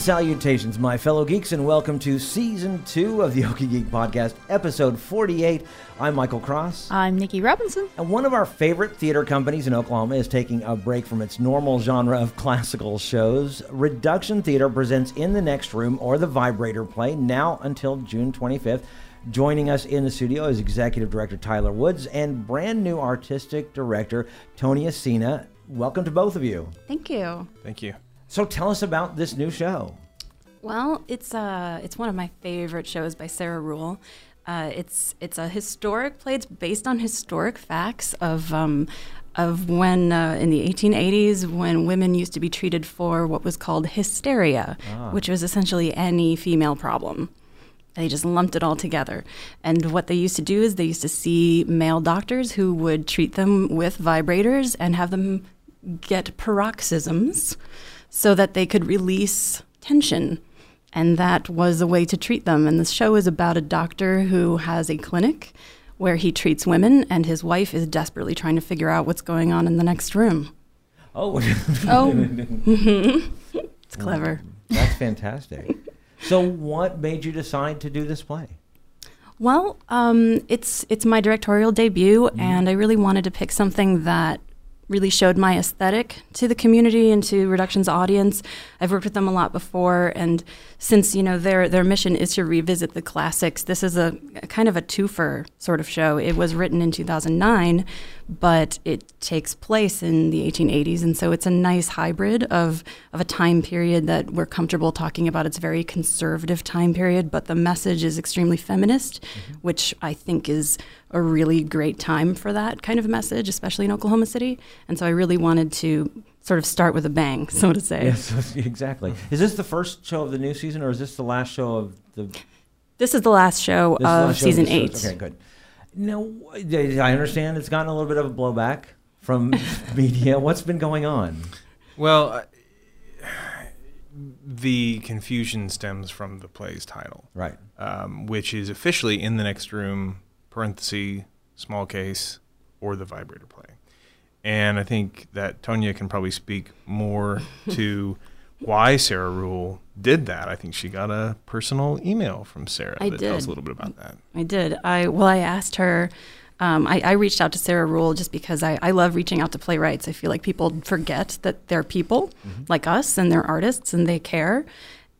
and salutations, my fellow geeks, and welcome to season two of the Okie Geek Podcast, episode 48. I'm Michael Cross. I'm Nikki Robinson. And one of our favorite theater companies in Oklahoma is taking a break from its normal genre of classical shows. Reduxion Theater presents In the Next Room or the Vibrator Play now until June 25th. Joining us in the studio is Executive Director Tyler Woods and brand new Artistic Director Tony Asina. Welcome to both of you. Thank you. Thank you. So tell us about this new show. Well, it's uh, it's one of my favorite shows by Sarah Ruhl. Uh, it's it's a historic play. It's based on historic facts of um, of when uh, in the 1880s when women used to be treated for what was called hysteria, Ah. which was essentially any female problem. They just lumped it all together. And what they used to do is they used to see male doctors who would treat them with vibrators and have them get paroxysms so that they could release tension. And that was a way to treat them. And the show is about a doctor who has a clinic where he treats women, and his wife is desperately trying to figure out what's going on in the next room. Oh, Oh, it's clever. that's fantastic. So, what made you decide to do this play? Well, um, it's it's my directorial debut, and I really wanted to pick something that really showed my aesthetic to the community and to Reduxion's audience. I've worked with them a lot before, and since you know their their mission is to revisit the classics, this is a, a kind of a twofer sort of show. It was written in 2009, but it takes place in the 1880s, and so it's a nice hybrid of of a time period that we're comfortable talking about. It's a very conservative time period, but the message is extremely feminist, mm-hmm. which I think is a really great time for that kind of message, especially in Oklahoma City. And so I really wanted to sort of start with a bang, so to say. Yes, exactly. Is this the first show of the new season, or is this the last show of the this This is the last show is the of last show season the eight. Okay, good. Now, I understand it's gotten a little bit of a blowback from media. What's been going on? Well, the confusion stems from the play's title, Right. um, which is officially in the next room, parenthesis, small case, or the vibrator play. And I think that Tonya can probably speak more to why Sarah Ruhl did that. I think she got a personal email from Sarah I that tells a little bit about that. I did. I well, I asked her. Um, I, I reached out to Sarah Ruhl just because I, I love reaching out to playwrights. I feel like people forget that they're people like us and they're artists and they care.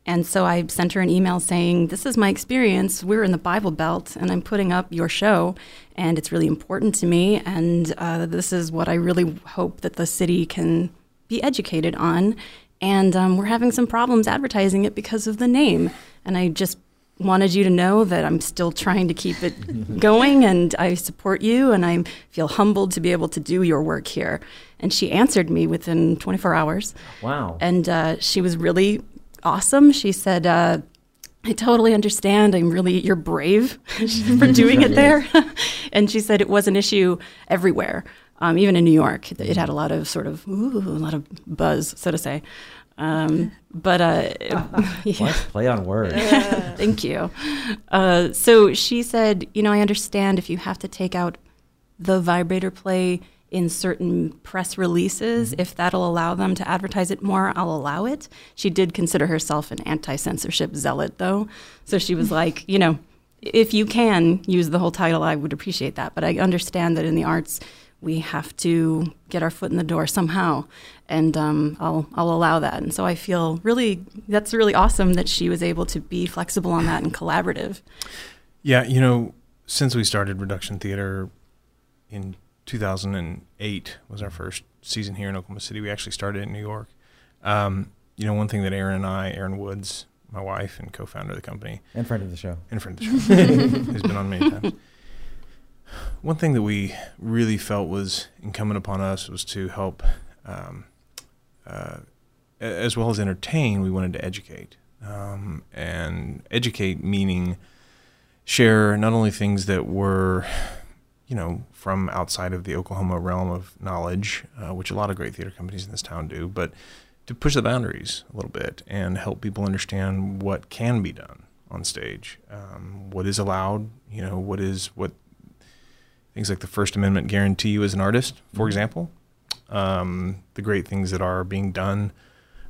And so I sent her an email saying, This is my experience. We're in the Bible Belt and I'm putting up your show and it's really important to me. And uh, this is what I really hope that the city can be educated on. And um, we're having some problems advertising it because of the name. And I just wanted you to know that I'm still trying to keep it going and I support you and I feel humbled to be able to do your work here. And she answered me within 24 hours. Wow. And uh, she was really awesome. She said, uh, I totally understand. I'm really, you're brave for doing it there. and she said it was an issue everywhere, um, even in New York. It had a lot of sort of, ooh, a lot of buzz, so to say. Um, but uh, yeah. Play on words. Thank you. Uh, so she said, you know, I understand if you have to take out the vibrator play in certain press releases, if that'll allow them to advertise it more, I'll allow it. She did consider herself an anti censorship zealot, though. So she was like, you know, if you can use the whole title, I would appreciate that. But I understand that in the arts, we have to get our foot in the door somehow, and um, I'll I'll allow that. And so I feel really that's really awesome that she was able to be flexible on that and collaborative. Yeah, you know, since we started Reduxion Theater in 2008 was our first season here in Oklahoma City. We actually started in New York. Um, you know, one thing that Aaron and I, Aaron Woods, my wife and co-founder of the company, And friend of the show. and friend of the show, who's been on many times. One thing that we really felt was incumbent upon us was to help, um, uh, as well as entertain. We wanted to educate, um, and educate meaning share not only things that were, you know, from outside of the Oklahoma realm of knowledge, uh, which a lot of great theater companies in this town do, but to push the boundaries a little bit and help people understand what can be done on stage, um, what is allowed, you know, what is what things like the First Amendment guarantee you as an artist, for example, um, the great things that are being done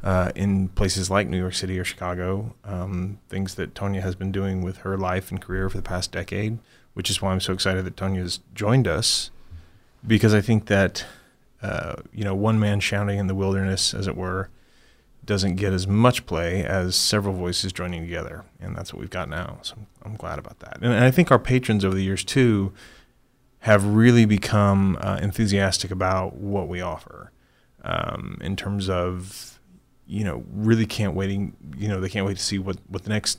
uh, in places like New York City or Chicago, um, things that Tonya has been doing with her life and career for the past decade, which is why I'm so excited that Tonya's joined us, because I think that uh, you know one man shouting in the wilderness, as it were, doesn't get as much play as several voices joining together, and that's what we've got now. So I'm, I'm glad about that, and, and, I think our patrons over the years too have really become uh, enthusiastic about what we offer um, in terms of you know, really can't waiting, you know, they can't wait to see what, what the next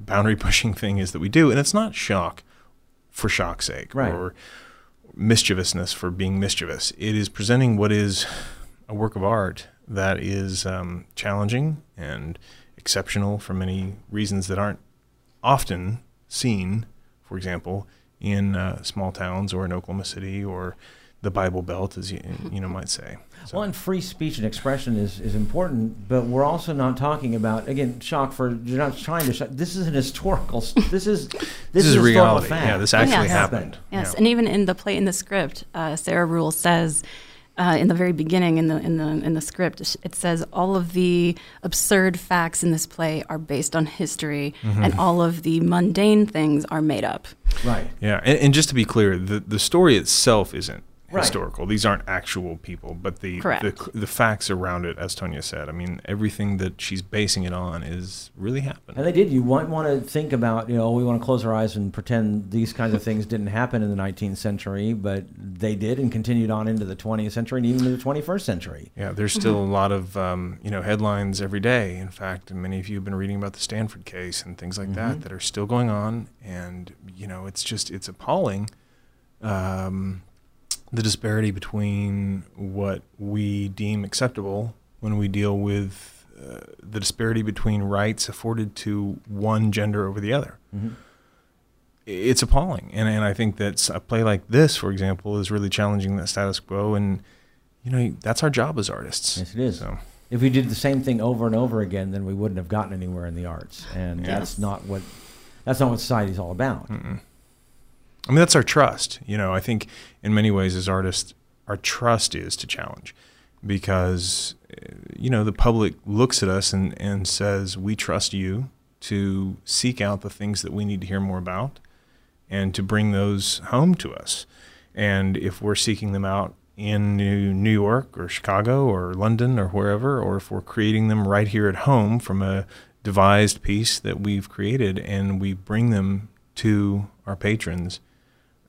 boundary pushing thing is that we do. And it's not shock for shock's sake right. or mischievousness for being mischievous. It is presenting what is a work of art that is um, challenging and exceptional for many reasons that aren't often seen, for example, in uh, small towns or in Oklahoma City or the Bible Belt, as you, you know might say. So. Well, and free speech and expression is, is important, but we're also not talking about again shock for you're not trying to. Shock, this is an historical. This is this, this is, is reality. Fact. Yeah, this actually yes. happened. Yes, yeah. and even in the play in the script, uh, Sarah Ruhl says. Uh, in the very beginning, in the in the in the script, it says all of the absurd facts in this play are based on history, mm-hmm. and all of the mundane things are made up. Right. Yeah, and, and just to be clear, the the story itself isn't right. historical. These aren't actual people, but the, the, the facts around it, as Tonya said. I mean, everything that she's basing it on is really happened. And they did. You might want to think about, you know, we want to close our eyes and pretend these kinds of things didn't happen in the 19th century, but they did, and continued on into the 20th century and even to the 21st century. Yeah, there's still mm-hmm. a lot of um, you know headlines every day. In fact, many of you have been reading about the Stanford case and things like mm-hmm. that that are still going on, and you know, it's just it's appalling. Um, the disparity between what we deem acceptable when we deal with uh, the disparity between rights afforded to one gender over the other. Mm-hmm. It's appalling, and and I think that a play like this, for example, is really challenging that status quo, and you know that's our job as artists. Yes, it is. So. If we did the same thing over and over again, then we wouldn't have gotten anywhere in the arts, and that's not what that's not what society's all about. Mm-mm. I mean, that's our trust. You know, I think in many ways as artists, our trust is to challenge because, uh, you know, the public looks at us and, and says, we trust you to seek out the things that we need to hear more about and to bring those home to us. And if we're seeking them out in New York or Chicago or London or wherever, or if we're creating them right here at home from a devised piece that we've created and we bring them to our patrons,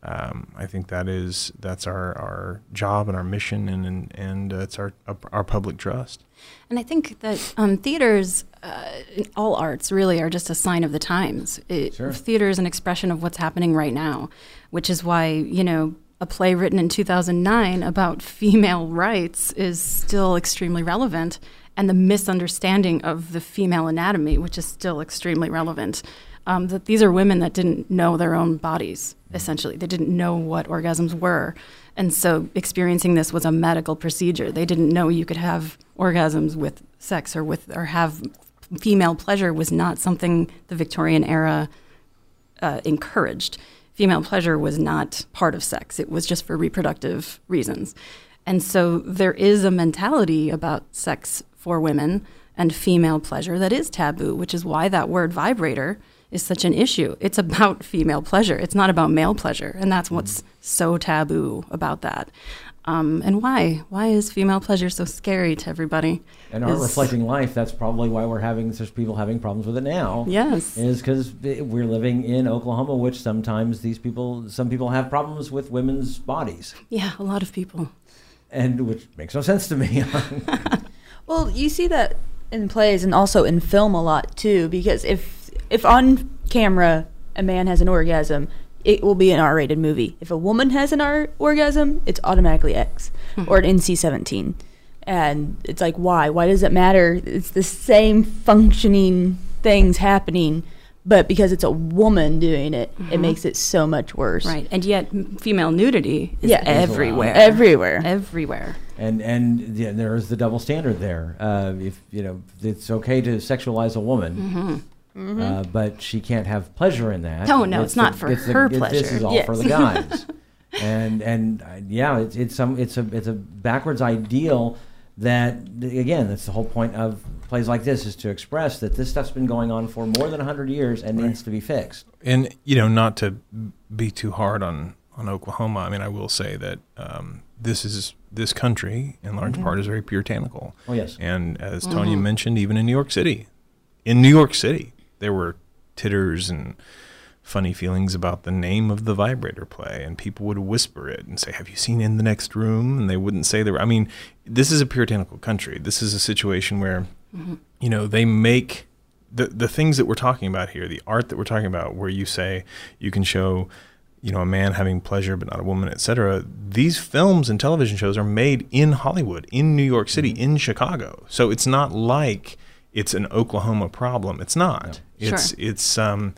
um, I think that is that's our, our job and our mission, and and, and uh, it's our our public trust. And I think that um, theaters, uh, all arts, really are just a sign of the times. It, sure. Theater is an expression of what's happening right now, which is why you know a play written in 2009 about female rights is still extremely relevant, and the misunderstanding of the female anatomy, which is still extremely relevant. Um, that these are women that didn't know their own bodies essentially. They didn't know what orgasms were. And so experiencing this was a medical procedure. They didn't know you could have orgasms with sex or with or have female pleasure was not something the Victorian era uh, encouraged. Female pleasure was not part of sex. It was just for reproductive reasons. And so there is a mentality about sex for women and female pleasure that is taboo, which is why that word vibrator is such an issue. It's about female pleasure. It's not about male pleasure, and that's what's so taboo about that. Um, and why? Why is female pleasure so scary to everybody? And our reflecting life. That's probably why we're having such people having problems with it now. Yes, is because we're living in Oklahoma, which sometimes these people, some people have problems with women's bodies. Yeah, a lot of people. And which makes no sense to me. well, you see that in plays and also in film a lot too, because if if on camera a man has an orgasm, it will be an R-rated movie. If a woman has an R orgasm, it's automatically X mm-hmm. or an NC-17. And it's like, why? Why does it matter? It's the same functioning things happening, but because it's a woman doing it, mm-hmm. it makes it so much worse. Right. And yet, female nudity is yeah. everywhere. Everywhere. Everywhere. And and yeah, there is the double standard there. Uh, if you know, it's okay to sexualize a woman. Mm-hmm Mm-hmm. Uh, but she can't have pleasure in that. No, no, it's, it's not the, for it's her the, pleasure. This is all yes. for the guys. and and uh, yeah, it's it's some it's a it's a backwards ideal that again, that's the whole point of plays like this is to express that this stuff's been going on for more than 100 years and needs to be fixed. And you know, not to be too hard on on Oklahoma. I mean, I will say that um, this is this country in large part is very puritanical. Oh, yes. And as Tonya mentioned, even in New York City, in New York City, there were titters and funny feelings about the name of the vibrator play, and people would whisper it and say, "Have you seen In the Next Room?" And they wouldn't say they were. I mean, this is a puritanical country. This is a situation where, mm-hmm. you know, they make the the things that we're talking about here, the art that we're talking about, where you say you can show. You know, a man having pleasure, but not a woman, etc. These films and television shows are made in Hollywood, in New York City, mm-hmm. in Chicago. So it's not like it's an Oklahoma problem. It's not. Sure. It's it's um,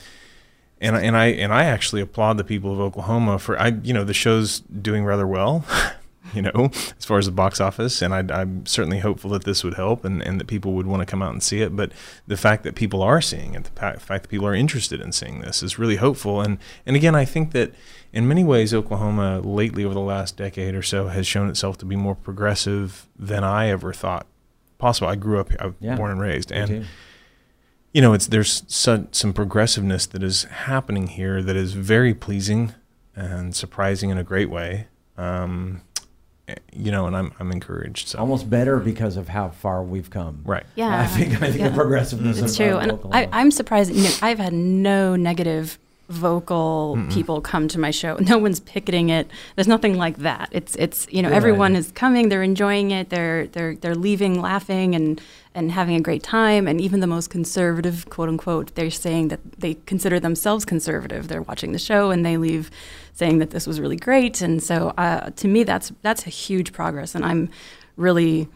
and I- and I and I actually applaud the people of Oklahoma for I you know the show's doing rather well, you know as far as the box office, and I, I'm certainly hopeful that this would help and, and that people would want to come out and see it. But the fact that people are seeing it, the fact that people are interested in seeing this is really hopeful. And and again, I think that in many ways Oklahoma lately over the last decade or so has shown itself to be more progressive than I ever thought possible. I grew up, I was Yeah. born and raised, and too. You know, it's there's some, some progressiveness that is happening here that is very pleasing and surprising in a great way. Um, eh, you know, and I'm I'm encouraged. So Almost better because of how far we've come. right, Yeah, I think I think yeah. the progressiveness It's of, true, of and I, I'm surprised. You know, I've had no negative vocal people come to my show. No one's picketing it. There's nothing like that. It's it's you know Good everyone is coming. They're enjoying it. They're they're they're leaving laughing and and having a great time. And even the most conservative, quote unquote, they're saying that they consider themselves conservative. They're watching the show and they leave saying that this was really great. And so uh, to me, that's that's a huge progress. And I'm really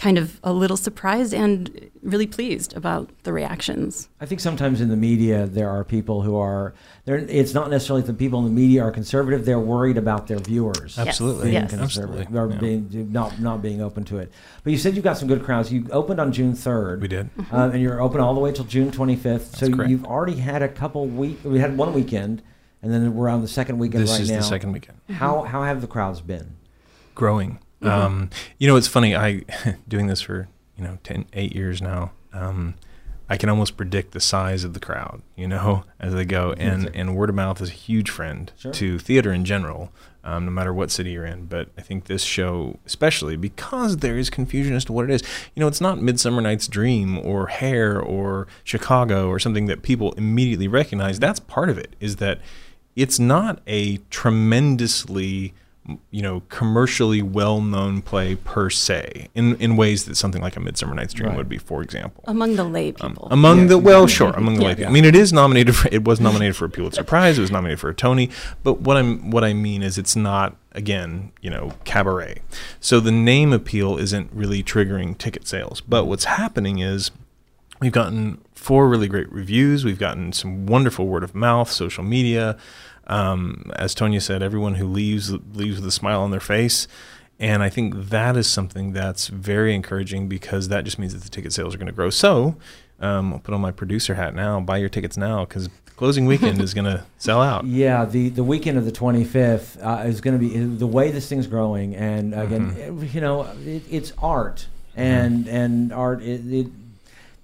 kind of a little surprised and really pleased about the reactions. I think sometimes in the media there are people who are there. It's not necessarily that the people in the media are conservative; they're worried about their viewers. absolutely, Yes. being conservative absolutely, or yeah. being not not being open to it. But you said you've got some good crowds. You opened on June third. we did. uh, and you're open all the way till June 25th. So That's correct. you've already had a couple week. We had one weekend, and then we're on the second weekend This right is the second weekend. How how have the crowds been? growing. Um, you know, it's funny. I doing this for you know 10, 8 years now. Um, I can almost predict the size of the crowd. You know, as they go, and and word of mouth is a huge friend Sure. to theater in general, um, no matter what city you're in. But I think this show, especially because there is confusion as to what it is. You know, it's not Midsummer Night's Dream or Hair or Chicago or something that people immediately recognize. That's part of it. Is that it's not a tremendously you know commercially well-known play per se in in ways that something like a midsummer night's dream Right. would be for example Among the lay um, people. among Yes, the well sure among the Yeah. late i mean it is nominated for it was nominated for a pulitzer prize it was nominated for a tony but what i'm what i mean is it's not again you know cabaret so the name appeal isn't really triggering ticket sales but what's happening is We've gotten four really great reviews. We've gotten some wonderful word of mouth, social media. Um, as Tonya said, everyone who leaves leaves with a smile on their face. And I think that is something that's very encouraging because that just means that the ticket sales are going to grow. So um, I'll put on my producer hat now. Buy your tickets now because closing weekend is going to sell out. Yeah, the, the weekend of the 25th uh, is going to be the way this thing's growing, and again, Mm-hmm. it- you know, it, it's art, and and art. It,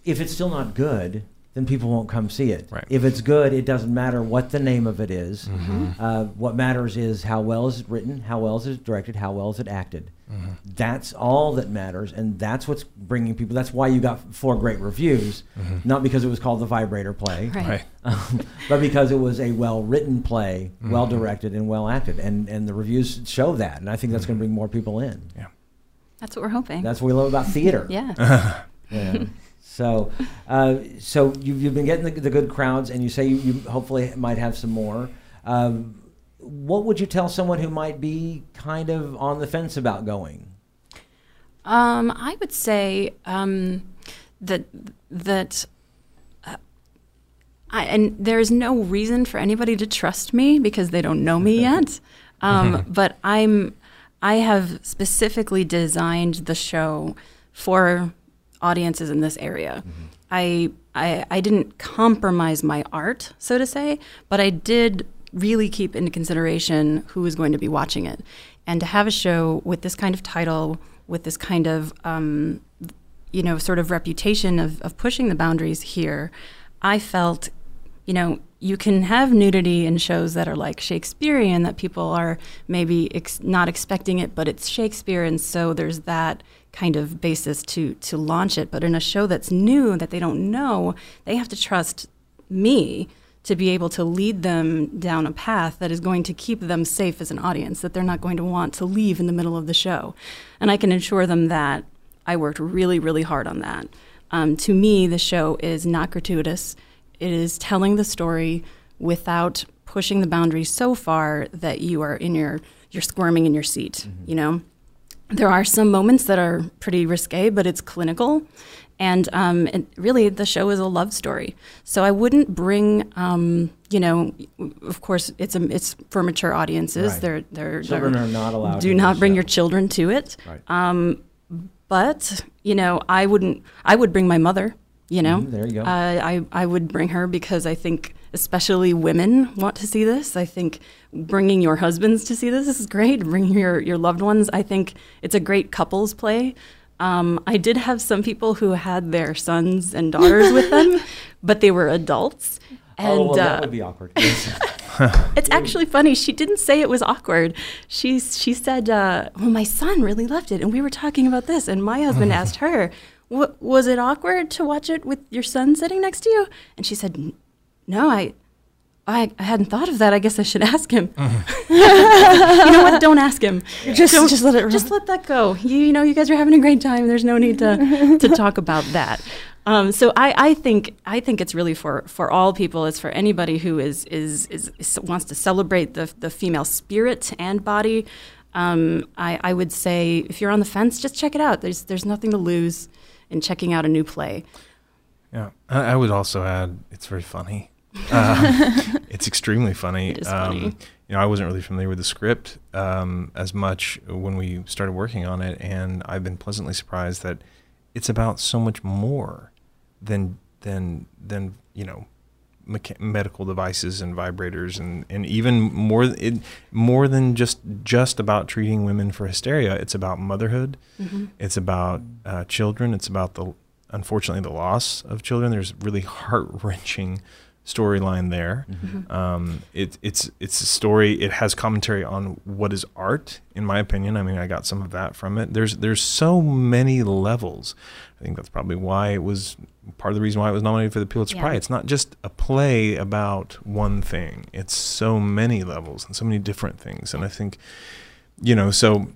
if it's still not good, then people won't come see it. Right. If it's good, it doesn't matter what the name of it is. Mm-hmm. Uh, what matters is how well is it written, how well is it directed, how well is it acted. Mm-hmm. That's all that matters, and that's what's bringing people. That's why you got four great reviews, Mm-hmm. not because it was called the Vibrator Play Right. Right. um, but because it was a well written play, Mm-hmm. well directed, and well acted, and and the reviews show that, and I think that's Mm-hmm. going to bring more people in. Yeah. That's what we're hoping. That's what we love about theater. yeah. Yeah. So, uh, so you've, you've been getting the, the good crowds, and you say you, you hopefully might have some more. Um, what would you tell someone who might be kind of on the fence about going? Um, I would say um, that that uh, I, and there's no reason for anybody to trust me because they don't know me yet. Um, but I'm I have specifically designed the show for audiences in this area. I, I I didn't compromise my art, so to say, but I did really keep into consideration who is going to be watching it. And to have a show with this kind of title, with this kind of um, you know sort of reputation of, of pushing the boundaries here, I felt you know you can have nudity in shows that are like Shakespearean that people are maybe ex- not expecting it, but it's Shakespeare, and so there's that kind of basis to to launch it. But in a show that's new that they don't know, they have to trust me to be able to lead them down a path that is going to keep them safe as an audience, that they're not going to want to leave in the middle of the show. And I can assure them that I worked really, really hard on that. Um, to me, the show is not gratuitous. It is telling the story without pushing the boundaries so far that you are in your you're squirming in your seat. You know, there are some moments that are pretty risque, but it's clinical, and um, it, really the show is a love story. So I wouldn't bring, um, you know, of course it's a, it's for mature audiences. Right. They're they're Children they're- are not allowed Do not bring show. your children to it. Right. Um, but you know, I wouldn't. I would bring my mother. You know, Mhm, there you go. Uh, I I would bring her because I think especially women want to see this. I think bringing your husbands to see this, is great. Bringing your your loved ones. I think it's a great couples play. Um, I did have some people who had their sons and daughters with them, but they were adults. And oh, well, that uh, would be awkward. it's actually funny. She didn't say it was awkward. She she said, uh, "Well, my son really loved it, and we were talking about this." And my husband asked her, "Wa- "Was it awkward to watch it with your son sitting next to you?" And she said, "N- "No, I." I, I hadn't thought of that. I guess I should ask him. you know what? Don't ask him. Just- Don't- just let it Just let that go. You, you know, you guys are having a great time. There's no need to to talk about that. Um, so I, I think I think it's really for, for all people. It's for anybody who is is, is, is wants to celebrate the the female spirit and body. Um, I, I would say if you're on the fence, just check it out. There's there's nothing to lose in checking out a new play. Yeah, I, I would also add it's very funny. Uh, it's extremely funny. It is Um, funny. you know, I wasn't really familiar with the script um, as much when we started working on it, and I've been pleasantly surprised that it's about so much more than than than you know mecha- medical devices and vibrators and, and even more it, more than just just about treating women for hysteria. It's about motherhood. It's about uh, children. It's about the unfortunately the loss of children. There's really heart-wrenching storyline there. Um, it, it's it's a story it has commentary on what is art in my opinion. I mean i got some of that from it. There's there's so many levels. I think that's probably why it was part of the reason why it was nominated for the pulitzer Yeah. prize. It's not just a play about one thing. It's so many levels and so many different things. And i think you know so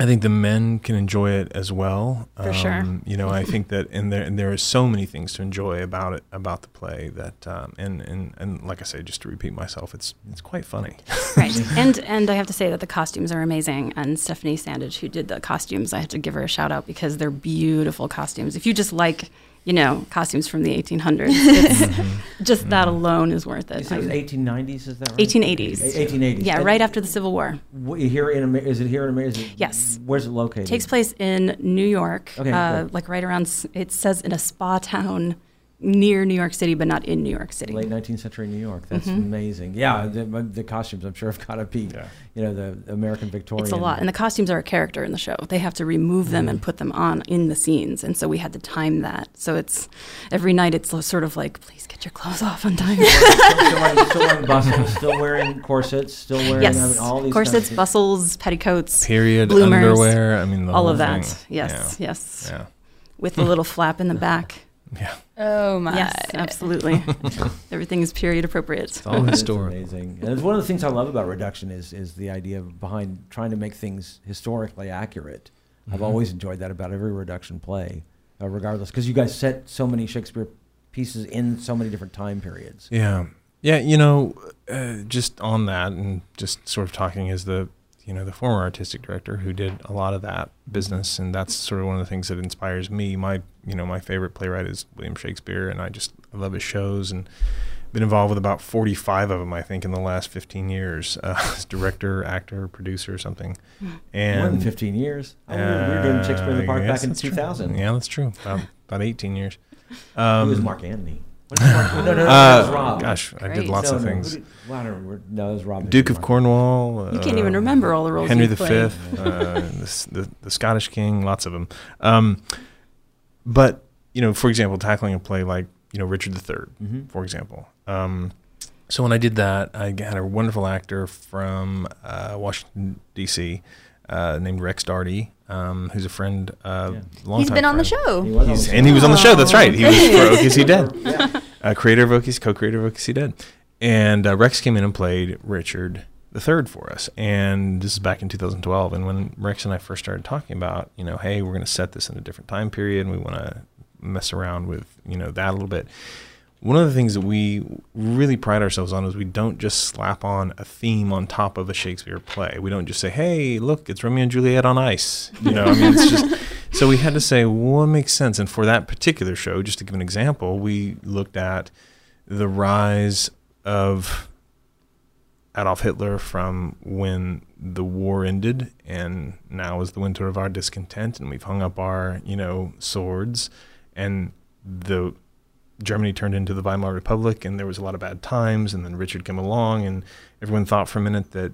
I think the men can enjoy it as well. For sure. You know, I think that, and there and there are so many things to enjoy about it, about the play that, um, and and and like I say, just to repeat myself, it's it's quite funny. right and and i have to say that the costumes are amazing and stephanie sandage who did the costumes i have to give her a shout out because they're beautiful costumes if you just like you know costumes from the 1800s it's just that alone is worth You it said it 1890s, is that right? 1880s. 1880s. yeah And right after the civil war Here in Amer- is it here in America? Yes. Where's it located? takes place in new york Okay, uh, like right around it says in a spa town near new york city but not in new york city Late 19th century New York. That's Mhm. amazing. Yeah, the, the costumes I'm sure have got to be, Yeah. you know, the American Victorian. It's a lot. And the costumes are a character in the show. They have to remove them Mm. and put them on in the scenes. And so we had to time that. So it's every night it's sort of like, please get your clothes off on time. still, wearing, still wearing bustles, still wearing corsets, still wearing I mean, yes. all these Corsets, kinds of- bustles, petticoats, Period bloomers, underwear. I mean, the all whole of that. thing. Yes, yes. Yeah. With a little flap in the back. Yeah. Oh my. Yes, absolutely. Everything is period appropriate. It's all It's historical. amazing. And it's one of the things I love about Reduxion is is the idea behind trying to make things historically accurate. I've Mhm. always enjoyed that about every Reduxion play, uh, regardless, because you guys set so many Shakespeare pieces in so many different time periods. Yeah, yeah. You know, uh, just on that, and just sort of talking as the you know the former artistic director who did a lot of that business, and that's sort of one of the things that inspires me. My you know my favorite playwright is William Shakespeare, and I just I love his shows and been involved with about 45 of them, I think, in the last 15 years, uh, as director, actor, producer, or something. And More than 15 years. Remember we were doing Shakespeare in the uh, Park yes, back in that's true. 2000. Yeah, that's true. About, about 18 years. Who was Um, Mark Antony? What is Mark- no, no, no, Uh, that was Rob. gosh, I did Great. lots No, of things. who did- well, I don't know, no, it was Rob. Duke of Cornwall. You can't even remember all the roles Henry you V, uh, the, s- the the Scottish King, lots of them. Um, but you know, for example, tackling a play like you know Richard III, Mhm. for example. Um, so when I did that, I had a wonderful actor from uh, Washington D.C. Uh, named Rex Darty, um, who's a friend. Uh, Yeah. longtime He's been on the show. He was on He's, the and he was on the show. That's right. He was for OKC Dead Yeah. uh, creator of OKC, co-creator of OKC Dead, and uh, Rex came in and played Richard the Third for us. And this is back in 2012. And when Rex and I first started talking about, you know, hey, we're going to set this in a different time period, and we want to mess around with, you know, that a little bit. One of the things that we really pride ourselves on is we don't just slap on a theme on top of a Shakespeare play. We don't just say, "Hey, look, it's Romeo and Juliet on ice." You know, I mean, it's just so we had to say well, what makes sense. And for that particular show, just to give an example, we looked at the rise of Adolf Hitler from when the war ended and now is the winter of our discontent and we've hung up our, you know, swords and the Germany turned into the Weimar Republic and there was a lot of bad times and then Richard came along and everyone thought for a minute that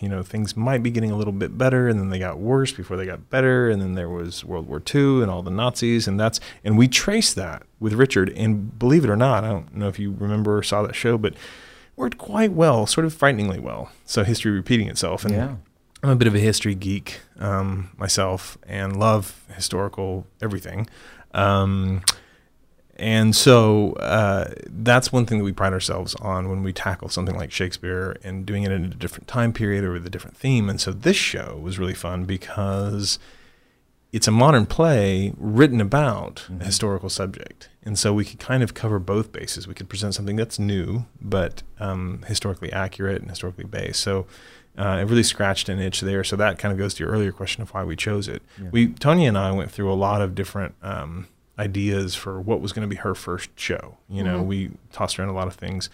you know things might be getting a little bit better and then they got worse before they got better and then there was World War II and all the Nazis and that's and we trace that with Richard and believe it or not I don't know if you remember or saw that show but worked quite well sort of frighteningly well so history repeating itself and Yeah. I'm a bit of a history geek um, myself and love historical everything. Um, and so uh, that's one thing that we pride ourselves on when we tackle something like Shakespeare and doing it in a different time period or with a different theme. And so this show was really fun because it's a modern play written about a historical subject. And so we could kind of cover both bases. We could present something that's new, but um, historically accurate and historically based. So uh, it really scratched an itch there. So that kind of goes to your earlier question of why we chose it. Yeah. We, Tonya and I went through a lot of different um, ideas for what was going to be her first show. You know, Mhm. we tossed around a lot of things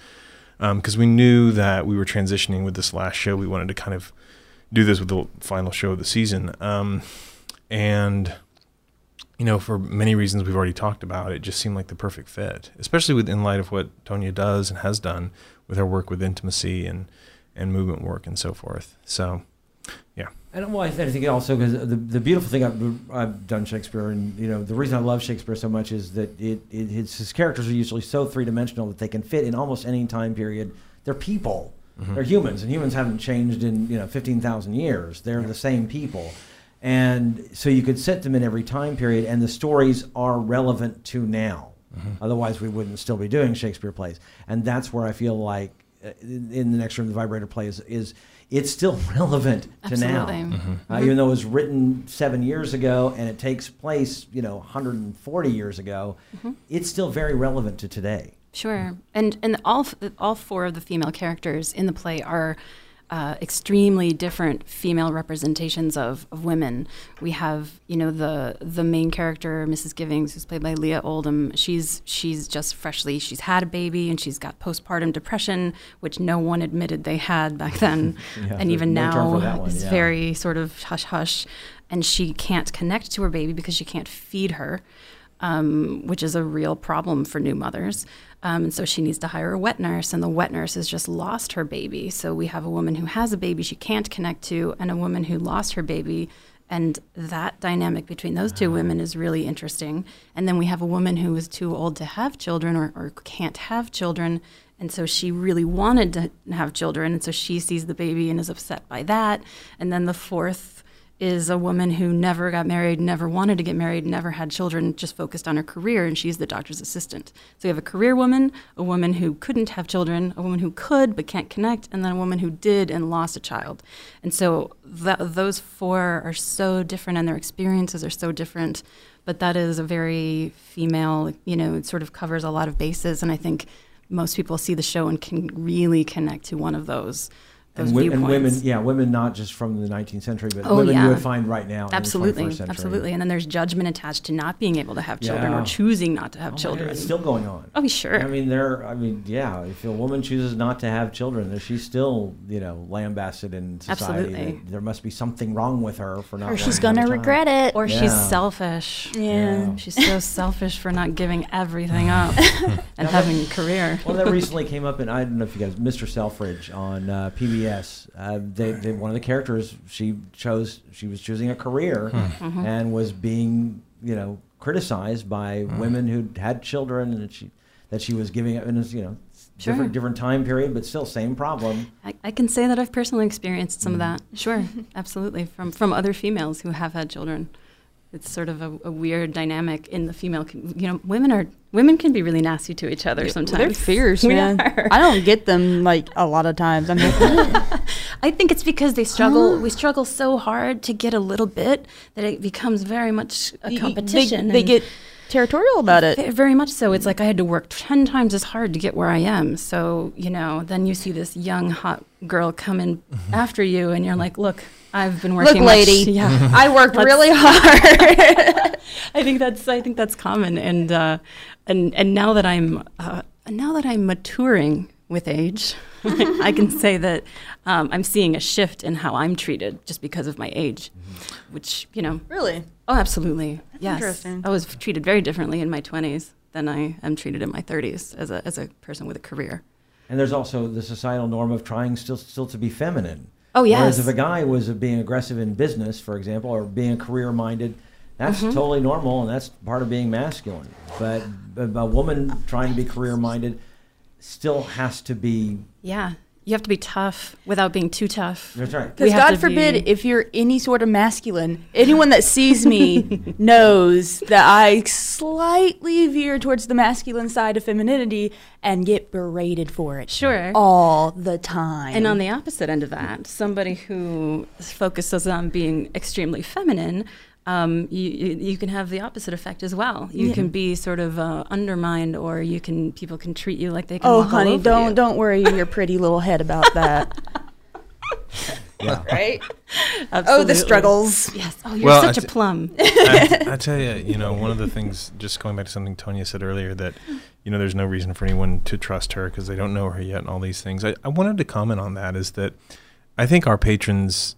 because we knew that we were transitioning with this last show. We wanted to kind of do this with the final show of the season. Um, and you know, for many reasons we've already talked about, it just seemed like the perfect fit, especially with in light of what Tonya does and has done with her work with intimacy and and movement work and so forth. So, And well, I think also because the the beautiful thing I've, I've done Shakespeare, and you know the reason I love Shakespeare so much is that it, it his, his characters are usually so three dimensional that they can fit in almost any time period. They're people, mhm. they're humans, and humans haven't changed in you know fifteen thousand years. They're the same people, and so you could set them in every time period, and the stories are relevant to now. Mhm. Otherwise, we wouldn't still be doing Shakespeare plays, and that's where I feel like uh, in, in the next room, the vibrator play is, is it's still relevant to now. Absolutely. Mhm. Uh, even though it was written seven years ago and it takes place, you know, 140 years ago, Mhm. it's still very relevant to today. Sure, and and all all four of the female characters in the play are uh, extremely different female representations of, of women. We have you know the the main character Mrs. Givings, who's played by Leah Oldham. She's she's just freshly she's had a baby and she's got postpartum depression, which no one admitted they had back then, Yeah, and even no now it's yeah. very sort of hush hush. And she can't connect to her baby because she can't feed her um, which is a real problem for new mothers. Um, and so she needs to hire a wet nurse, and the wet nurse has just lost her baby. So we have a woman who has a baby she can't connect to, and a woman who lost her baby. And that dynamic between those two women is really interesting. And then we have a woman who is too old to have children or, or can't have children. And so she really wanted to have children. And so she sees the baby and is upset by that. And then the fourth is a woman who never got married, never wanted to get married, never had children, just focused on her career, and she's the doctor's assistant. So you have a career woman, a woman who couldn't have children, a woman who could but can't connect, and then a woman who did and lost a child. And so those four are so different, and their experiences are so different. But that is a very female, you know, it sort of covers a lot of bases, and I think most people see the show and can really connect to one of those those and, and women, yeah, women not just from the 19th century, but Oh, women yeah. you would find right now. Absolutely, in the 21st century. absolutely. And then there's judgment attached to not being able to have children Yeah. or choosing not to have Oh, children. It's still going on. oh, sure. I mean, there. I mean, yeah. If a woman chooses not to have children, she's still, you know, lambasted in society. Absolutely. There must be something wrong with her for not. Or she's wanting to have gonna a child. regret it. or she's selfish. yeah. She's so selfish for not giving everything up and having a career. Well, that recently came up in I don't know if you guys, Mr. Selfridge on uh, PBS. Uh, they, they, one of the characters she chose, she was choosing a career Mm-hmm. and was being, you know, criticized by women who had children and that she that she was giving up, and it's you know, Sure. different different time period, but still same problem. I, I can say that I've personally experienced some of Mm-hmm. that. Sure, absolutely. From from other females who have had children, it's sort of a, a weird dynamic in the female. You know, women are women can be really nasty to each other sometimes. They're fierce, man. I don't get them like a lot of times. I'm like, I think it's because they struggle. We struggle so hard to get a little bit that it becomes very much a they- competition. They, and- get territorial about it. Very much so. It's like I had to work 10 times as hard to get where I am. So, you know, then you see this young, hot girl coming mm-hmm. after you, and you're like, look, I've been Look, working. much- lady, yeah. I worked really hard. I think that's I think that's common, and uh, and and now that I'm uh, now that I'm maturing with age, I can say that um, I'm seeing a shift in how I'm treated just because of my age, which you know, really? oh, absolutely, yes. interesting. I was treated very differently in my 20s than I am treated in my 30s as a as a person with a career. And there's also the societal norm of trying still still to be feminine. Oh Whereas if a guy was being aggressive in business, for example, or being career minded, that's Mm-hmm. totally normal and that's part of being masculine. But a a woman trying to be career minded still has to be. yeah. You have to be tough without being too tough. That's right. Because God to forbid, be- if you're any sort of masculine, anyone that sees me knows that I slightly veer towards the masculine side of femininity and get berated for it. Sure. All the time. And on the opposite end of that, somebody who focuses on being extremely feminine, um, you, you you can have the opposite effect as well. You Yeah. can be sort of uh, undermined, or you can people can treat you like they can. oh, walk all honey, over don't you. don't worry your pretty little head about that. Yeah. right? Oh, the struggles. Yes. Oh, you're Well, such I a t- plum. I, I tell you, you know, one of the things, just going back to something Tonya said earlier, that, you know, there's no reason for anyone to trust her because they don't know her yet and all these things. I, I wanted to comment on that is that I think our patrons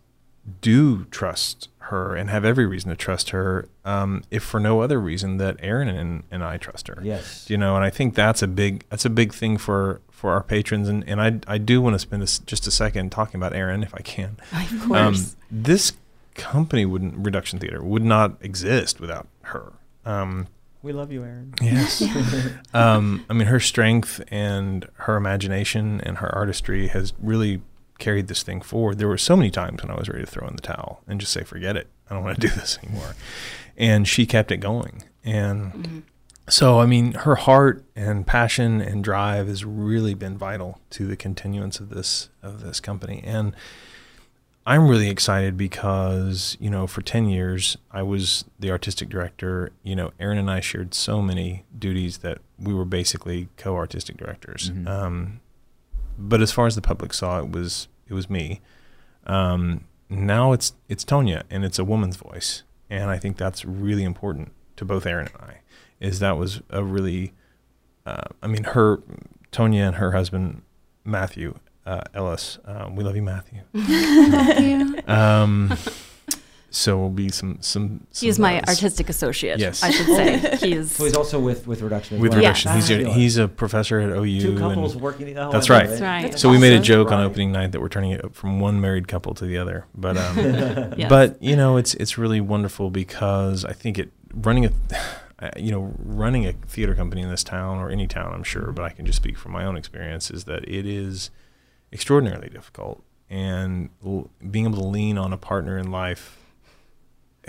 do trust her and have every reason to trust her, um, if for no other reason that Aaron and, and I trust her. Yes. you know and i think that's a big that's a big thing for for our patrons and and i i do want to spend a s just a second talking about aaron if i can of um, course. this company wouldn't reduxion theater would not exist without her um We love you, Aaron. yes um i mean her strength and her imagination and her artistry has really carried this thing forward there were so many times when i was ready to throw in the towel and just say forget it i don't want to do this anymore and she kept it going and Mm-hmm. so, I mean, her heart and passion and drive has really been vital to the continuance of this of this company. And I'm really excited because, you know, for 10 years I was the artistic director. You know, Aaron and I shared so many duties that we were basically co-artistic directors. Mhm. Um, but as far as the public saw, it was it was me. Um, now it's it's Tonya, and it's a woman's voice, and I think that's really important to both Aaron and I. Is that was a really, uh, I mean, her Tonya and her husband Matthew uh, Ellis. Um, we love you, Matthew. Um, so will be some some. He is my artistic associate. Yes. I should say he is. So he's also with with Reduxion. With well. Reduxion. He's a, he's a professor at OU. two and- couples working. Oh, That's I love right. it. That's right. So we made a Awesome. joke on opening night that we're turning it from one married couple to the other, but um, Yes. but you know it's it's really wonderful because I think it running a you know running a theater company in this town or any town I'm sure, but I can just speak from my own experience is that it is extraordinarily difficult and l- being able to lean on a partner in life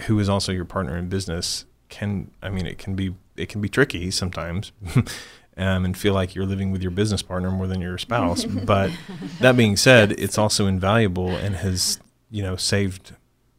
who is also your partner in business can I mean it can be it can be tricky sometimes. Um, and feel like you're living with your business partner more than your spouse. but that being said, it's also invaluable and has, you know, saved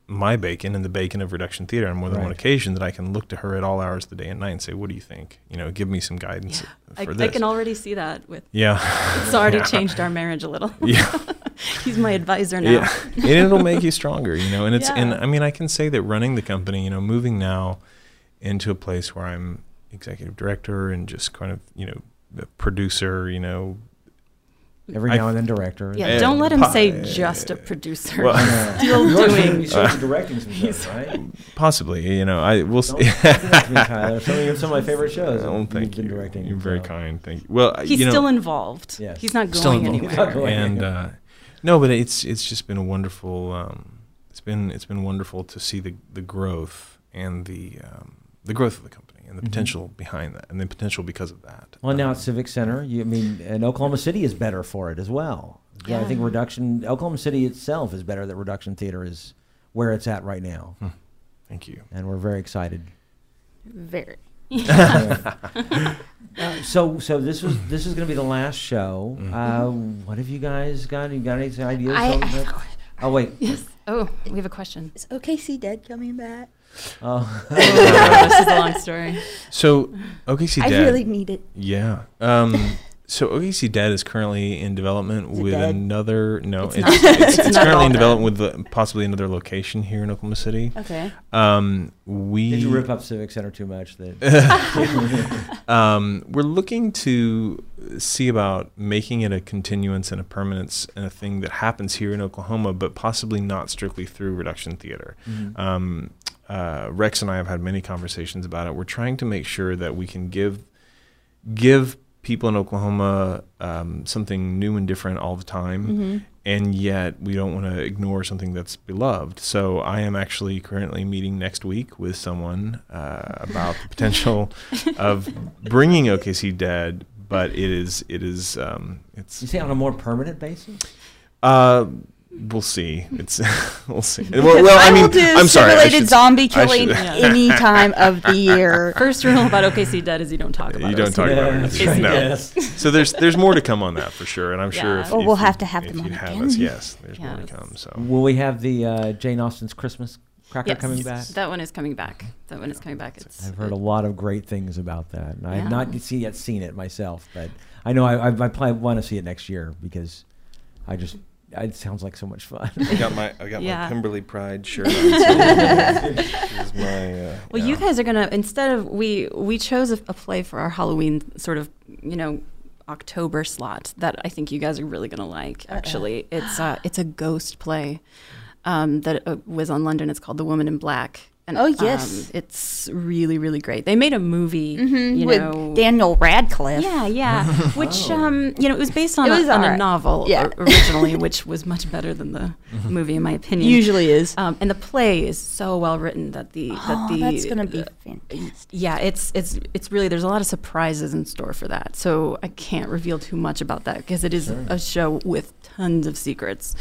my bacon and the bacon of Reduxion theater on more than one occasion that I can look to her at all hours of the day and night and say, "What do you think? You know, give me some guidance I, for I this." can already see that with yeah, it's already Yeah. changed our marriage a little. yeah. He's my advisor now. Yeah, and it'll make you stronger, you know. And it's and I mean, I can say that running the company, you know, moving now into a place where I'm executive director and just kind of, you know, the producer, you know. Every I- now and then director. Yeah, Uh, don't let him po- say uh, just a producer. well- I. Still You're doing- He's supposed to be directing some shows, right? Possibly, you know, I will. Don't s- say that Tyler. Some of, your- some of my favorite shows. Oh, you've thank been you. directing. You're very kind. Thank you. Well, He's you know, still involved. Yes. He's not Still going involved. He's not anywhere. going and uh, no, but it's it's just been a wonderful. Um, it's been it's been wonderful to see the the growth and the um, the growth of the company and the Mhm. potential behind that, and the potential because of that. Well, now Um, at Civic Center, you I mean, and Oklahoma City is better for it as well. Yeah, I think Reduxion. Oklahoma City itself is better that Reduxion theater is where it's at right now, Thank you. and we're very excited. Very. Uh, so, so this was this is going to be the last show. Mhm. Uh, what have you guys got? You got any ideas? I, I oh wait. Yes. Oh, we have a question. Is OKC Dead coming back? Oh. this is a long story. So OKC dead. I really need it. yeah. Um, so OKC Dead is currently in development Is with dead? another. No, It's it's it's, It's it's, currently all in dead. development with uh, possibly another location here in Oklahoma City. Okay. Um, we Did you rip up Civic Center too much? That um, we're looking to see about making it a continuance and a permanence and a thing that happens here in Oklahoma, but possibly not strictly through Reduxion theater. Mhm. Um, uh, Rex and I have had many conversations about it. We're trying to make sure that we can give give people in Oklahoma um, something new and different all the time, Mm-hmm. and yet we don't want to ignore something that's beloved. So I am actually currently meeting next week with someone uh, about the potential of bringing OKC Dead, but it is it is um, it's you say on a more permanent basis? uh, we'll see. It's we'll see. Well, well, I will mean, do I'm sorry. Related zombie killing any time of the year. First rule about OKC Dead is you don't talk about it. You don't OKC talk about it. Yes, right. No. Yes. So there's there's more to come on that for sure, and I'm sure Yeah. if, Well, if we'll you- have to have if them you on have again. us, yes, there's more to come. So Will we have the uh, Jane Austen's Christmas cracker Yes, coming back? That one is coming back. That one is coming back. It's, I've heard a lot of great things about that, and I have not see, yet seen it myself. But I know I, I, I probably want to see it next year because I just it sounds like so much fun. I got my I got Yeah. my Pemberley Pride shirt. On, so my, uh, Well, yeah. you guys are gonna instead of we we chose a, a play for our Halloween sort of you know October slot that I think you guys are really gonna like. Actually, it's uh, it's a ghost play um, that uh, was on London. It's called The Woman in Black. And, Oh, yes. um, it's really really great. They made a movie, Mhm, you with know. Daniel Radcliffe. yeah, yeah. Which Oh. um, you know, it was based on, It a, was on a novel Yeah. originally, which was much better than the movie, in my opinion. Usually is. Um, and the play is so well written that the that oh, the that's gonna be uh, fantastic. yeah, it's it's it's really there's a lot of surprises in store for that. So I can't reveal too much about that because it is Sure. a show with tons of secrets.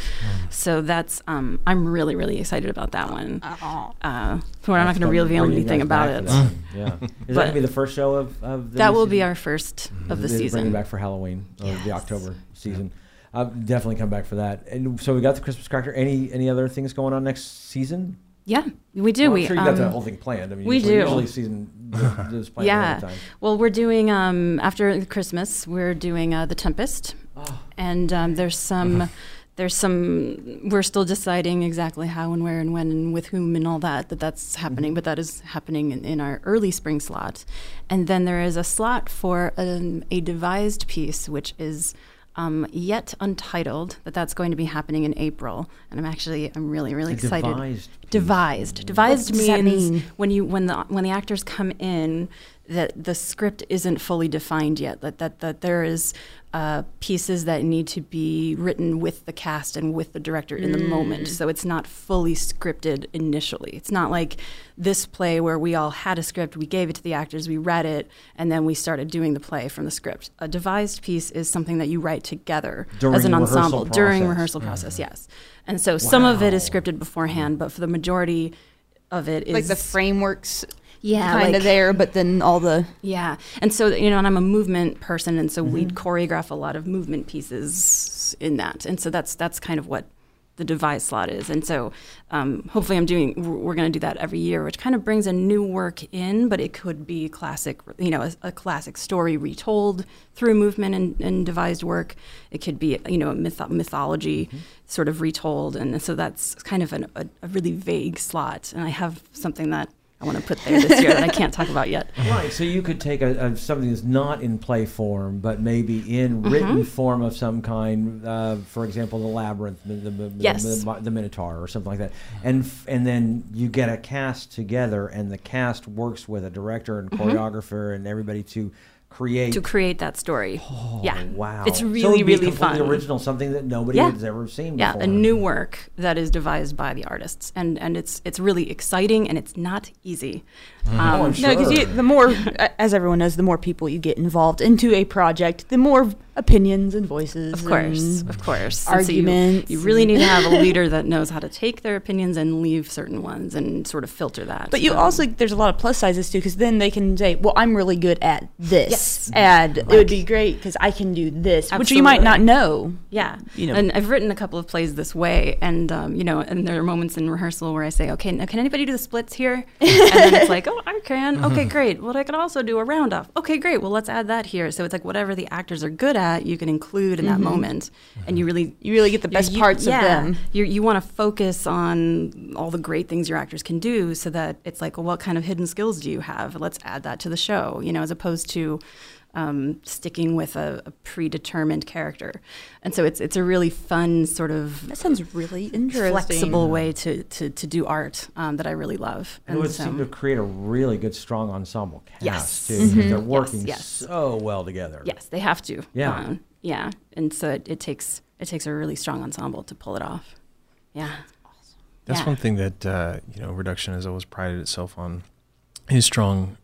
So that's um, I'm really really excited about that one. Oh. Uh, we're not That's going to gonna reveal anything about it. for that one. Yeah, is that going to be the first show of, of the That new will be season? our first of the They Bring season. back for Halloween, or the October season. I'll definitely come back for that. And so we got the Christmas cracker. Any any other things going on next season? Yeah, we do. Well, we I'm sure you got the um, whole thing planned. I mean, we usually, do. Usually season is- is planned ahead of Yeah. time. Well, we're doing um, after Christmas. We're doing uh, the Tempest, Oh. and um, there's some. There's some. We're still deciding exactly how and where and when and with whom and all that. That that's happening, but that is happening in, in our early spring slot, and then there is a slot for um, a devised piece, which is um, yet untitled. That that's going to be happening in April, and I'm actually I'm really really A excited. devised piece. Devised. Devised does that means mean? when you when the when the actors come in that the script isn't fully defined yet. That that that there is uh, pieces that need to be written with the cast and with the director in the moment. So it's not fully scripted initially. It's not like this play where we all had a script, we gave it to the actors, we read it, and then we started doing the play from the script. A devised piece is something that you write together During as an rehearsal ensemble during rehearsal process. Yes, and so some of it is scripted beforehand, but for the majority of it is like the frameworks yeah, kind of like- there, but then all the yeah, and so you know, and I'm a movement person, and so Mm-hmm. we'd choreograph a lot of movement pieces in that, and so that's that's kind of what the devised slot is. And so um, hopefully I'm doing, we're- going to do that every year, which kind of brings a new work in, but it could be classic, you know, a, a classic story retold through movement and, and devised work. It could be, you know, a myth- mythology sort of retold. And so that's kind of an, a, a really vague slot. And I have something that I want to put there this year that I can't talk about yet. Right, so you could take a, a something that's not in play form, but maybe in Mm-hmm. written form of some kind. Uh, for example, the labyrinth, the, the, Yes. the, the Minotaur, or something like that. And f- and then you get a cast together, and the cast works with a director and choreographer and everybody to create. To create that story. yeah. Oh, Wow, It's So really, it'd be really completely fun. original, something that nobody Yeah. has ever seen before. Yeah, before. a new work that is devised by the artists, and and it's it's really exciting and it's not easy. Oh, I'm Um, sure. No, because the more, as everyone knows, the more people you get involved into a project, the more opinions and voices. Of course, and of course. And so you- arguments you, really need to have a leader that knows how to take their opinions and leave certain ones and sort of filter that. But you So- also, there's a lot of plus sizes too, because then they can say, well, I'm really good at this. Yes. And it would be great because I can do this, which you might not know. Yeah, you know. and I've written a couple of plays this way, and um, you know, and there are moments in rehearsal where I say, "Okay, now can anybody do the splits here?" and then it's like, "Oh, I can." Okay, great. Well, I can also do a round off. Okay, great. Well, let's add that here. So it's like whatever the actors are good at, you can include in that mm-hmm. moment, and you really You really get the best you- parts yeah, of them. You you want to focus on all the great things your actors can do, so that it's like, well, what kind of hidden skills do you have? Let's add that to the show. You know, as opposed to um, sticking with a, a predetermined character. And so it's it's a really fun sort of That sounds really interesting. flexible way to, to, to do art um, that I really love. And it would so- seem to create a really good, strong ensemble cast Yes. too. Mhm. because They're working yes. so well together. yes, they have to. Yeah. Um, yeah. And so it, it takes it takes a really strong ensemble to pull it off. Yeah. That's Yeah. one thing that uh, you know Reduxion has always prided itself on is strong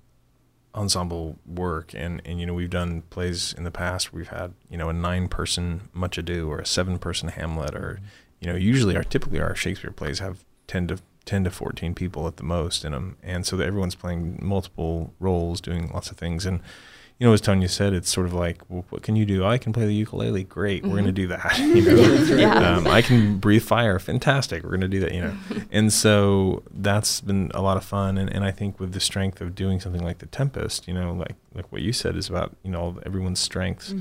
ensemble work. And and you know we've done plays in the past. We've had you know a nine person much ado or a seven person hamlet or you know usually our typically our shakespeare plays have 10 to 10 to 14 people at the most in them and so everyone's playing multiple roles doing lots of things. And you know as tonia said it's sort of like well, what can you do i can play the ukulele great we're going to do that you know Yeah. um, I can breathe fire. Fantastic. We're going to do that, you know. and so that's been a lot of fun. And, and I think with the strength of doing something like The Tempest, you know, like, like what you said is about, you know, everyone's strengths,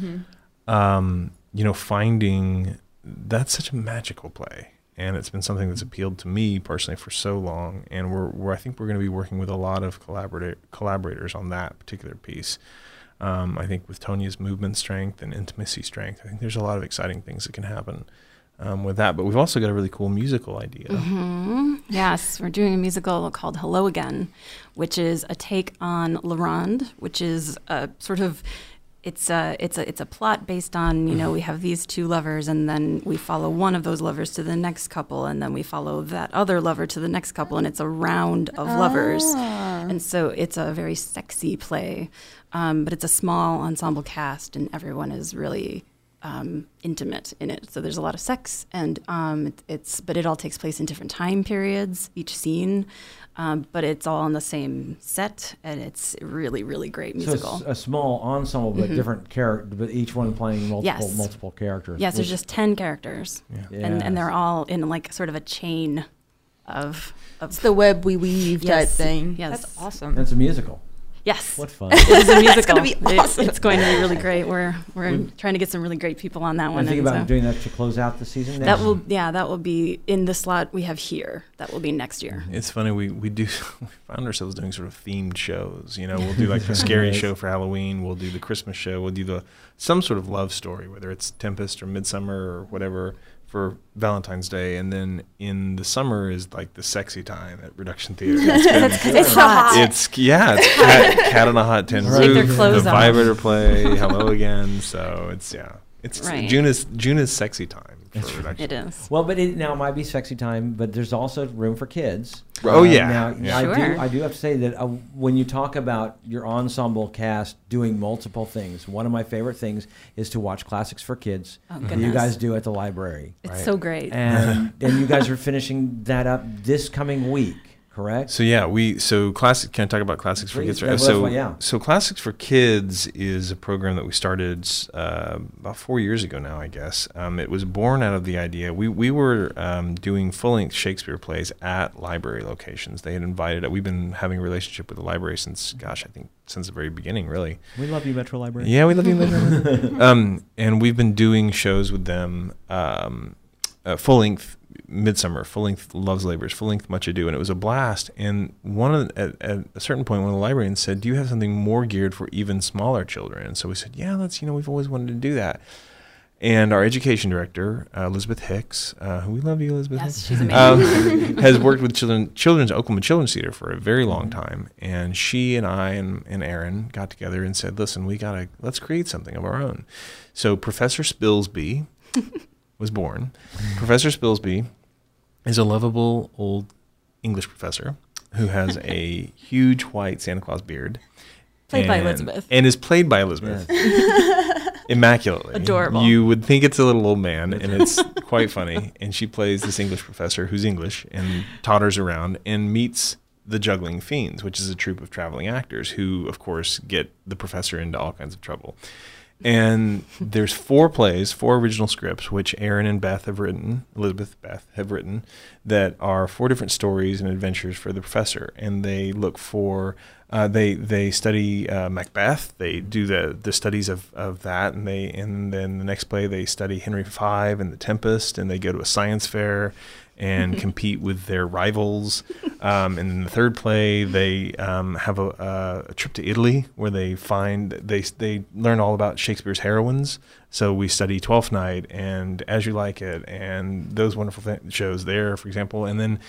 um, you know, finding that's such a magical play. And it's been something that's appealed to me personally for so long. And we're, we're I think we're going to be working with a lot of collaborator, collaborators on that particular piece. Um, I think with Tonia's movement strength and intimacy strength, I think there's a lot of exciting things that can happen um, with that. But we've also got a really cool musical idea. hmm Yes, we're doing a musical called Hello Again, which is a take on La Ronde, which is a sort of it's a it's a it's a plot based on you know we have these two lovers and then we follow one of those lovers to the next couple and then we follow that other lover to the next couple and it's a round of lovers. And so it's a very sexy play um, but it's a small ensemble cast and everyone is really um, intimate in it. So there's a lot of sex, and um, it, it's but it all takes place in different time periods, each scene, um, but it's all on the same set, and it's really really great So musical. it's a small ensemble, but different character, but each one playing multiple Yes. multiple characters. yes, there's just ten characters, Yeah. and and they're all in like sort of a chain of It's of the web we weave type thing. yes. That's awesome. That's a musical. Yes. What fun! It is a musical. gonna be It- awesome. it's going to be really great. We're we're trying to get some really great people on that one. I think about so- doing that to close out the season. that will yeah that will be in the slot we have here. That will be next year. Mm-hmm. It's funny we we do we found ourselves doing sort of themed shows. You know, we'll do like the scary Nice. show for Halloween. We'll do the Christmas show. We'll do the some sort of love story, whether it's Tempest or Midsummer or whatever for Valentine's Day. And then in the summer is like the sexy time at Reduxion Theater. It's been- It's hot. It's yeah, it's cat, cat on a hot tin Take roof. their clothes the off. vibrator play. Hello again. So it's yeah, it's Right. June is June is sexy time for That's right. Reduxion. It is. Well, but it now it might be sexy time, but there's also room for kids. Oh, yeah. Now Yeah. I Sure. do I do have to say that uh, when you talk about your ensemble cast doing multiple things, one of my favorite things is to watch classics for kids. Oh, that you guys do at the library, It's Right. so great. and and you guys are finishing that up this coming week. Correct? So yeah, we so classic. Can I talk about classics for kids? yeah, so that's yeah. so classics for kids is a program that we started uh, about four years ago now. I guess um, it was born out of the idea we we were um, doing full length Shakespeare plays at library locations. They had invited. We've been having a relationship with the library since gosh, I think since the very beginning, really. We love you, Metro Library. Yeah, we love you. Metro. um, and we've been doing shows with them, um, uh, full length Midsummer, full length Love's Labors, full length Much Ado, and it was a blast. And one of the, at, at a certain point, one of the librarians said, "Do you have something more geared for even smaller children?" And so we said, "Yeah, let's. You know, we've always wanted to do that." And our education director, uh, Elizabeth Hicks, uh, who we love you, Elizabeth. Yes, Hicks, she's amazing. um, has worked with children, children's Oklahoma Children's Theater for a very long time, and she and I and, and Erin got together and said, "Listen, we gotta let's create something of our own." So Professor Spilsby was born. Professor Spilsby is a lovable old English professor who has a huge white Santa Claus beard, Played by Elizabeth. and is played by Elizabeth immaculately. Adorable. You would think it's a little old man, and it's quite funny. And she plays this English professor who's English and totters around and meets the Juggling Fiends, which is a troupe of traveling actors who, of course, get the professor into all kinds of trouble. And there's four plays, four original scripts, which Erin and Beth have written, Elizabeth Beth have written, that are four different stories and adventures for the professor. And they look for, uh, they they study uh, Macbeth. They do the the studies of, of that, and they and then the next play they study Henry V and the Tempest, and they go to a science fair and compete with their rivals. Um, and in the third play, they um, have a, a, a trip to Italy where they find they they learn all about Shakespeare's heroines. So we study Twelfth Night and As You Like It and those wonderful th- shows there, for example. And then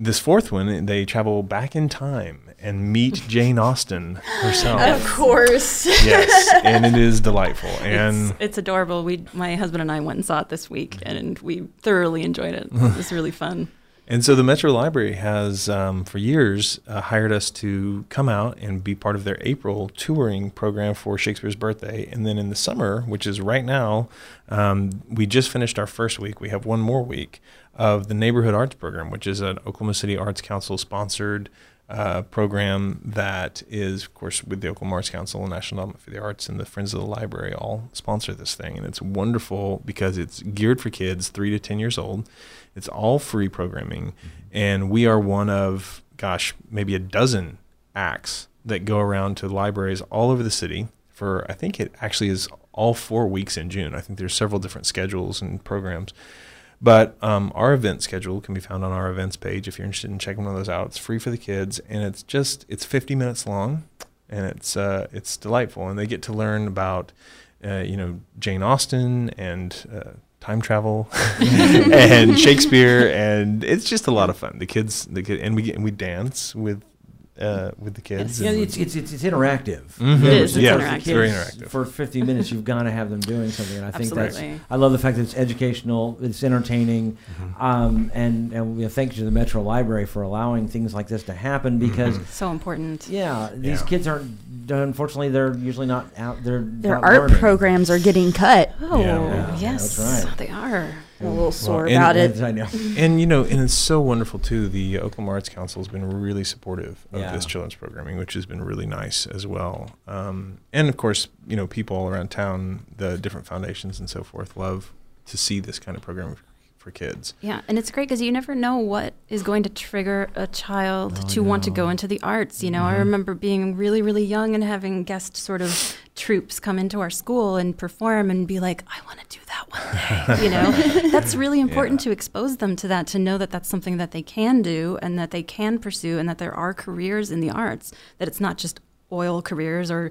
this fourth one, they travel back in time and meet Jane Austen herself. Of course. yes, and it is delightful. And it's, it's adorable. We, my husband and I went and saw it this week, and we thoroughly enjoyed it. It was really fun. And so the Metro Library has, um, for years, uh, hired us to come out and be part of their April touring program for Shakespeare's birthday. And then in the summer, which is right now, um, we just finished our first week. We have one more week of the Neighborhood Arts Program, which is an Oklahoma City Arts Council sponsored uh, program that is, of course, with the Oklahoma Arts Council and National Endowment for the Arts and the Friends of the Library all sponsor this thing. And it's wonderful because it's geared for kids three to 10 years old. It's all free programming. And we are one of, gosh, maybe a dozen acts that go around to libraries all over the city for, I think it actually is all four weeks in June. I think there's several different schedules and programs. But um, our event schedule can be found on our events page if you're interested in checking one of those out. It's free for the kids, and it's just it's 50 minutes long, and it's uh, it's delightful, and they get to learn about uh, you know Jane Austen and uh, time travel and Shakespeare, and it's just a lot of fun. The kids, the kid, and we and we dance with uh, with the kids. Yeah, it's, it's, it's, it's interactive. Mhm. It is, it's yeah, interactive. It's very interactive. For 50 minutes, you've got to have them doing something. And I think Absolutely. that's, I love the fact that it's educational, it's entertaining. Mm-hmm. Um, and and we thank you to the Metro Library for allowing things like this to happen because, So important. yeah, these Mm-hmm. Yeah. kids aren't, unfortunately, they're usually not out there. Their not art learning. programs are getting cut. Oh, Yeah. yes. that's right. They are. I'm a little sore and- about it. I know. And you know, and it's so wonderful too. The Oklahoma Arts Council has been really supportive of Yeah. this children's programming, which has been really nice as well. Um, and of course, you know, people all around town, the different foundations and so forth, love to see this kind of program for kids. Yeah, and it's great because you never know what is going to trigger a child Oh, to want to go into the arts. You know, I remember being really, really young and having guest sort of troops come into our school and perform and be like, I want to do that one day. you know, that's really important Yeah. to expose them to that, to know that that's something that they can do and that they can pursue and that there are careers in the arts, that it's not just oil careers or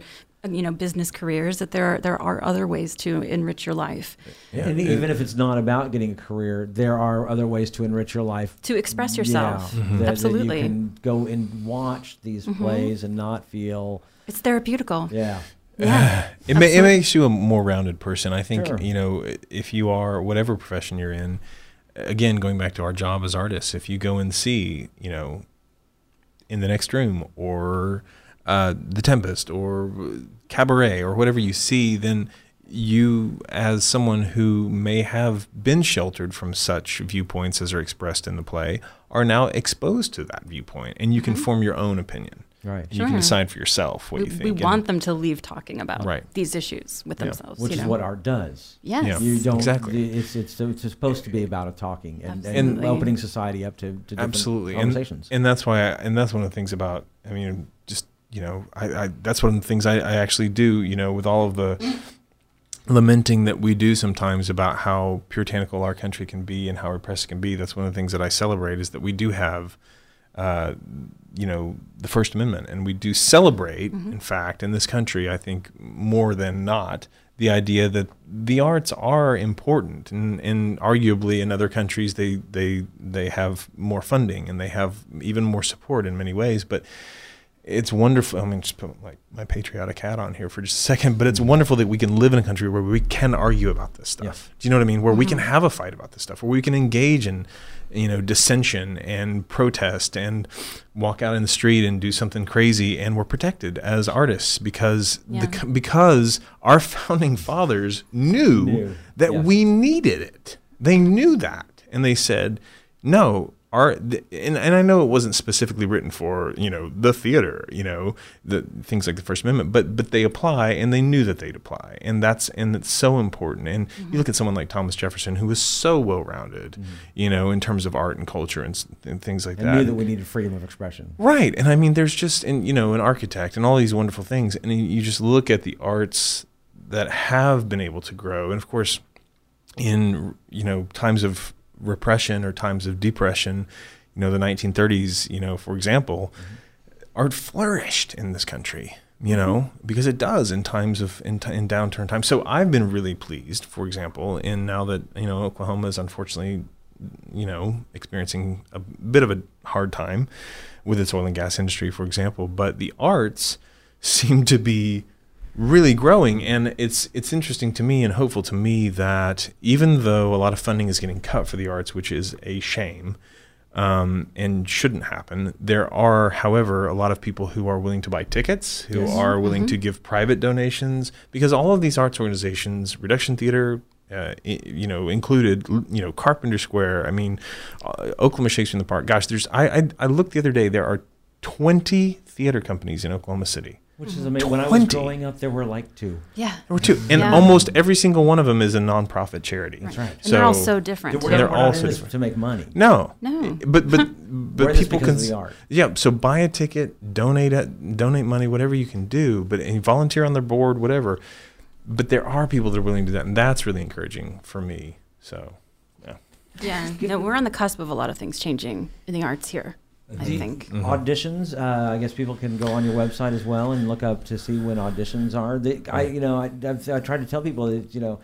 you know business careers that there are, there are other ways to enrich your life and even if it's not about getting a career, there are other ways to enrich your life. to express yourself Yeah, that- that mm-hmm. absolutely you can go and watch these mm-hmm. plays and not feel, it's therapeutical yeah. Yeah It, ma- it makes you a more rounded person. I think, Sure. you know, if you are, whatever profession you're in, again, going back to our job as artists, if you go and see, you know, in the next room or uh, The Tempest or Cabaret or whatever you see, then you, as someone who may have been sheltered from such viewpoints as are expressed in the play, are now exposed to that viewpoint, and you can form your own opinion. Right. And You can decide for yourself what we, you think. we want them to leave talking about Right. these issues with Yeah. themselves. Which you is know? what art does. Yes. Yeah. You don't. Exactly. It's it's it's supposed to be about a talking and, and opening society up to, to different absolutely and, conversations. and that's why I, and that's one of the things about i mean just you know i, I that's one of the things I, I actually do you know with all of the lamenting that we do sometimes about how puritanical our country can be and how repressed it can be that's one of the things that i celebrate is that we do have uh, you know the first amendment. And we do celebrate in fact in this country i think more than not the idea that the arts are important. And, and arguably in other countries they, they they have more funding and they have even more support in many ways. But it's wonderful. I mean, just put like my patriotic hat on here for just a second, but it's wonderful that we can live in a country where we can argue about this stuff. Yes. Do you know what I mean? Where we can mm-hmm. have a fight about this stuff, where we can engage in, you know, dissension and protest and walk out in the street and do something crazy, and we're protected as artists because Yeah. the because our founding fathers knew, Knew, that yes. we needed it. They knew that, and they said, "No, our." th- And, and I know it wasn't specifically written for you know the theater, you know, the things like the First Amendment, but but they apply, and they knew that they'd apply, and that's and it's so important. And you look at someone like Thomas Jefferson, who was so well rounded, mm-hmm. you know, in terms of art and culture and, and things like and that. knew that we needed freedom of expression. Right. And I mean, there's just, and you know, an architect and all these wonderful things. And you just look at the arts that have been able to grow. And of course, in, you know, times of repression or times of depression, you know, the 1930s, you know, for example, art flourished in this country, you know, because it does in times of, in, t- in downturn times. So I've been really pleased, for example, in now that, you know, Oklahoma is unfortunately you know, experiencing a bit of a hard time with its oil and gas industry, for example. But the arts seem to be really growing, and it's it's interesting to me and hopeful to me that even though a lot of funding is getting cut for the arts, which is a shame. Um, and shouldn't happen. There are, however, a lot of people who are willing to buy tickets, who Yes. are willing to give private donations, because all of these arts organizations, Reduxion Theater, uh, you know, included, you know, Carpenter Square. I mean, uh, Oklahoma Shakespeare in the Park. Gosh, there's. I, I I looked the other day. There are 20 theater companies in Oklahoma City. Which is amazing. When I was 20. growing up, there were like two. Yeah. There were two, and Yeah. almost every single one of them is a nonprofit charity. That's right. And they're all So- so different. We're. They're all so different. to make money. No, No. but but We're but people can. of. Yeah, so buy a ticket, donate it, donate money, whatever you can do, but and volunteer on their board, whatever. But there are people that are willing to do that, and that's really encouraging for me. So, yeah. Yeah. No, we're on the cusp of a lot of things changing in the arts here. I Do you- think. Mhm. Auditions. Uh, I guess people can go on your website as well and look up to see when auditions are. They, I, you know, I, I've, I try to tell people that you know,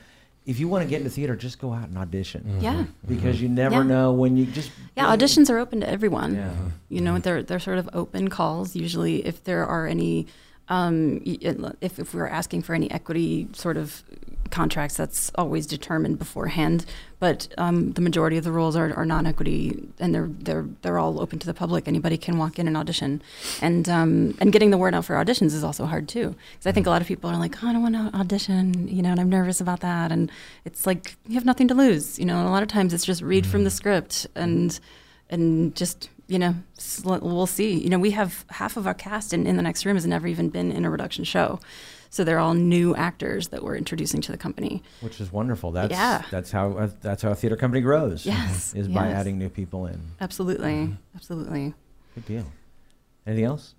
if you want to get into theater, just go out and audition mm-hmm. Yeah. Mm-hmm. because you never Yeah. know when you just. Yeah, auditions are open to everyone. Yeah. You know, they're they're sort of open calls. Usually, if there are any, um, if if we're asking for any equity sort of contracts, that's always determined beforehand. But um, the majority of the roles are, are non-equity, and they're they're they're all open to the public. Anybody can walk in and audition, and um, and getting the word out for auditions is also hard too. Because I think a lot of people are like, oh, I don't want to audition, you know, and I'm nervous about that. And it's like you have nothing to lose, you know. And a lot of times it's just read from the script and and just you know we'll see you know we have half of our cast in, in the next room has never even been in a reduxion show so they're all new actors that we're introducing to the company Which is wonderful. That's Yeah. that's how uh, that's how a theater company grows. Yes, is by adding new people in. absolutely absolutely Good deal. Anything else?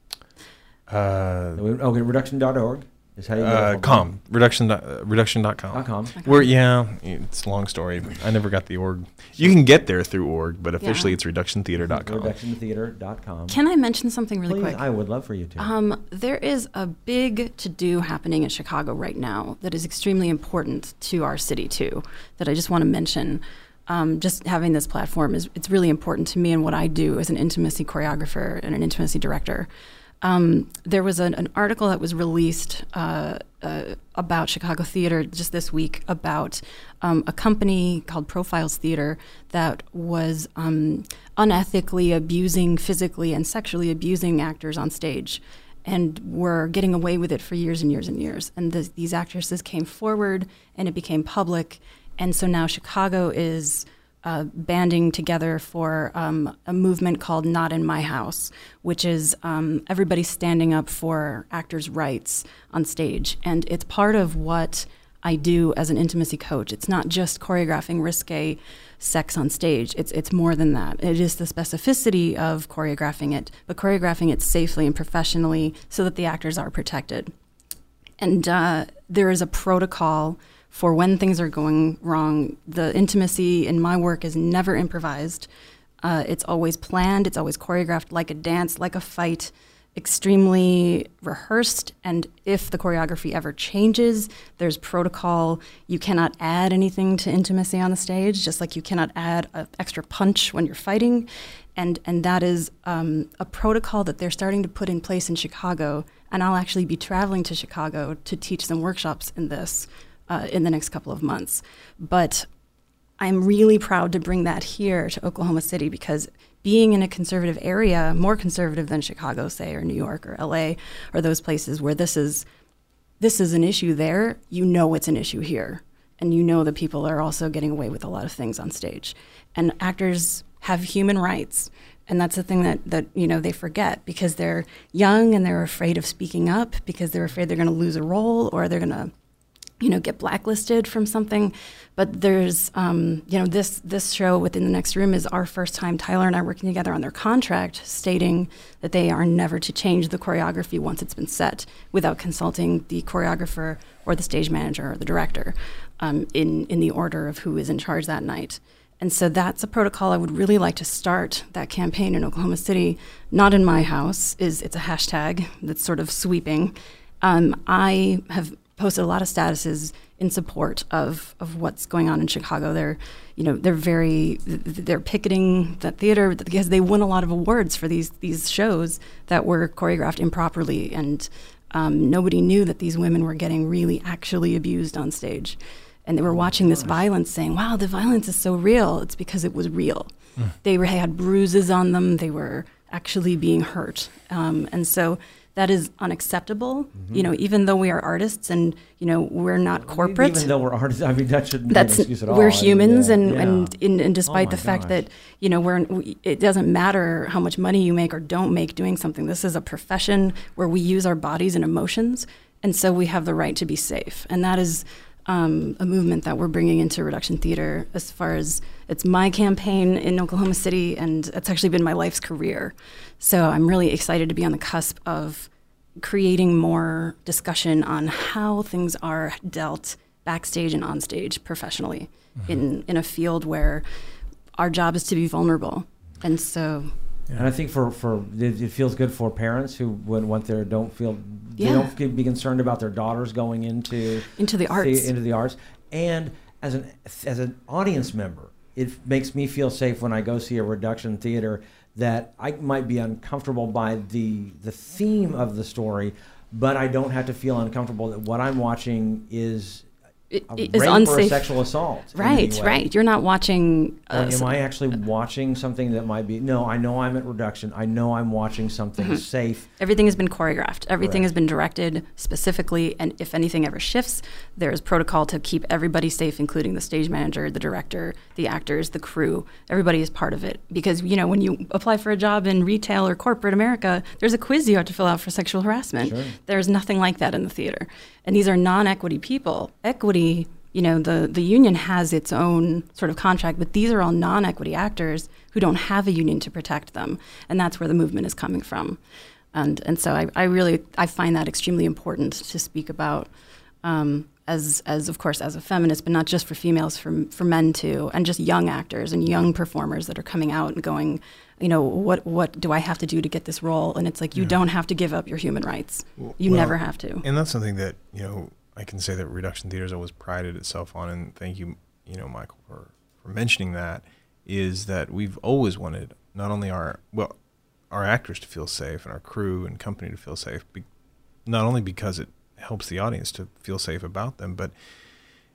Uh, Okay, reduxion.org is how you uh, com reduxion dot- uh, them. reduxion.com. Dot com. We're yeah, it's a long story. I never got the org. You can get there through org, but officially Yeah. it's reduxiontheater.com. Reduxiontheater.com. can i mention something really Please, quick I would love for you to. Um, there is a big to do happening in Chicago right now that is extremely important to our city too. That I just want to mention. Um, just having this platform is it's really important to me and what I do as an intimacy choreographer and an intimacy director. Um, there was an, an article that was released uh, uh, about Chicago theater just this week about um, a company called Profiles Theater that was um, unethically abusing, physically and sexually abusing actors on stage. and were getting away with it for years and years and years. And the, these actresses came forward, and it became public. And so now Chicago is uh, banding together for um, a movement called Not in My House, which is um, everybody standing up for actors' rights on stage. And it's part of what I do as an intimacy coach. It's not just choreographing risque sex on stage. It's it's more than that. It is the specificity of choreographing it, but choreographing it safely and professionally so that the actors are protected. And uh, there is a protocol for when things are going wrong. The intimacy in my work is never improvised. Uh, it's always planned. It's always choreographed like a dance, like a fight extremely rehearsed and if the choreography ever changes there's protocol you cannot add anything to intimacy on the stage just like you cannot add an extra punch when you're fighting and and that is um, a protocol that they're starting to put in place in chicago and i'll actually be traveling to chicago to teach some workshops in this uh, in the next couple of months but i'm really proud to bring that here to oklahoma city because being in a conservative area, more conservative than Chicago, say, or New York or LA, or those places where this is this is an issue there, you know it's an issue here. And you know that people are also getting away with a lot of things on stage. And actors have human rights. And that's the thing that, that you know they forget because they're young and they're afraid of speaking up because they're afraid they're going to lose a role or they're going to you know get blacklisted from something but there's um, you know this this show within the next room is our first time tyler and i working together on their contract stating that they are never to change the choreography once it's been set without consulting the choreographer or the stage manager or the director um, in in the order of who is in charge that night and so that's a protocol I would really like to start that campaign in Oklahoma City. Not in my house is it's a hashtag that's sort of sweeping. Um, I have posted a lot of statuses in support of, of what's going on in Chicago. They're, you know, they're very they're picketing the theater because they won a lot of awards for these these shows that were choreographed improperly, and um, nobody knew that these women were getting really actually abused on stage, and they were watching this violence, saying, "Wow, the violence is so real." It's because it was real. Mm. They were, had bruises on them. They were actually being hurt, um, and so that is unacceptable. Mm-hmm. You know, even though we are artists and you know we're not corporate. Even though we're artists, I mean that shouldn't That's, be an excuse at all. We're humans, I mean, yeah. and, yeah. and, and despite oh the fact gosh. that you know we're we, it doesn't matter how much money you make or don't make doing something. This is a profession where we use our bodies and emotions, and so we have the right to be safe, and that is. Um, a movement that we're bringing into reduxion theater as far as it's my campaign in Oklahoma City, and it's actually been my life's career. So I'm really excited to be on the cusp of creating more discussion on how things are dealt backstage and onstage professionally mm-hmm. in, in a field where our job is to be vulnerable. And so. Yeah. And I think for, for it, it, feels good for parents who would want their don't feel yeah. they don't be concerned about their daughters going into into the arts the, into the arts and as an as an audience member it makes me feel safe when I go see a reduxion theater that I might be uncomfortable by the the theme of the story, but I don't have to feel uncomfortable that what I'm watching is it, a is unsafe. sexual assault. Right, right. You're not watching. Uh, am I actually watching something that might be? No, I know I'm at reduxion. I know I'm watching something mm-hmm. safe. Everything has been choreographed. Everything has been directed specifically, and if anything ever shifts, there is protocol to keep everybody safe, including the stage manager, the director, the actors, the crew. Everybody is part of it because you know when you apply for a job in retail or corporate America, there's a quiz you have to fill out for sexual harassment. Sure. There's nothing like that in the theater, and these are non-equity people. Equity equity, you know, the, the union has its own sort of contract, but these are all non equity actors who don't have a union to protect them. And that's where the movement is coming from. And, and so I, I really I find that extremely important to speak about um, as, as of course as a feminist, but not just for females, for, for men too, and just young actors and young performers that are coming out and going, you know, what what do I have to do to get this role? And it's like you yeah. don't have to give up your human rights. You well, never have to. And that's something that you know I can say that Reduxion Theater has always prided itself on, and thank you, you know, Michael, for, for mentioning that, is that we've always wanted not only our, well, our actors to feel safe and our crew and company to feel safe, be, not only because it helps the audience to feel safe about them, but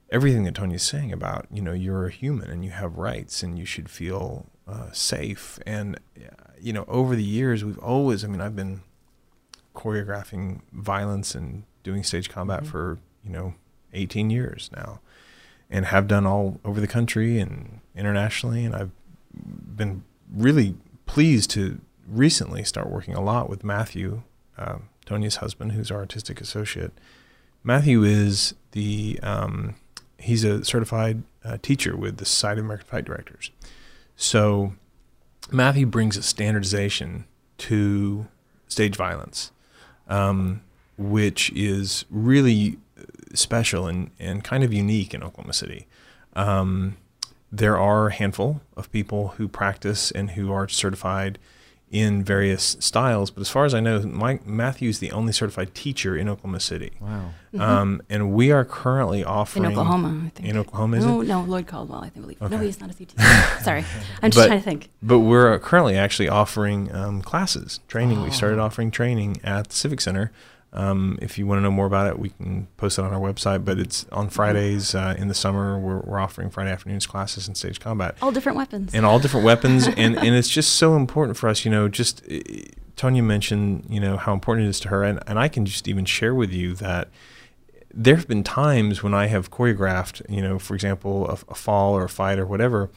everything that Tonia's saying about, you know, you're a human and you have rights and you should feel uh, safe. And, you know, over the years, we've always, I mean, I've been choreographing violence and doing stage combat Mhm. for you know 18 years now, and have done all over the country and internationally. And I've been really pleased to recently start working a lot with Matthew, um, Tonia's husband, who's our artistic associate. Matthew is the um, he's a certified uh, teacher with the Society of American Fight Directors. So Matthew brings a standardization to stage violence, um, which is really special and, and kind of unique in Oklahoma City. Um, there are a handful of people who practice and who are certified in various styles, but as far as I know, Mike Matthew's the only certified teacher in Oklahoma City. Wow. Mhm. Um, and we are currently offering in Oklahoma, I think. In Oklahoma, is no, it? no, Lloyd Caldwell, I think. Believe. No, he's not a CT. Sorry, I'm just But- trying to think. But we're currently actually offering um, classes, training. We Oh. started offering training at the Civic Center. Um, if you want to know more about it, we can post it on our website. But it's on Fridays uh, in the summer. We're, we're offering Friday afternoons classes in stage combat All different weapons. and all different weapons. and, and it's just so important for us, you know, just Tonia mentioned, you know, how important it is to her. And, and I can just even share with you that there have been times when I have choreographed, you know, for example, a, a fall or a fight or whatever.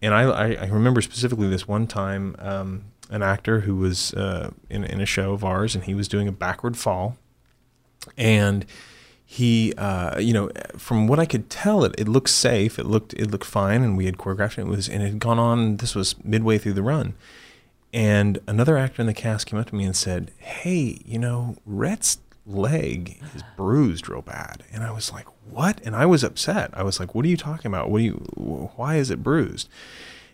And I, I, I remember specifically this one time, um, an actor who was uh, in, in a show of ours and he was doing a backward fall. And he, uh, you know, from what I could tell, it, it looked safe. It looked it looked fine, and we had choreographed it. It was and it had gone on. This was midway through the run, and another actor in the cast came up to me and said, "Hey, you know, Rhett's leg is bruised real bad." And I was like, "What?" And I was upset. I was like, "What are you talking about? What do you? Why is it bruised?"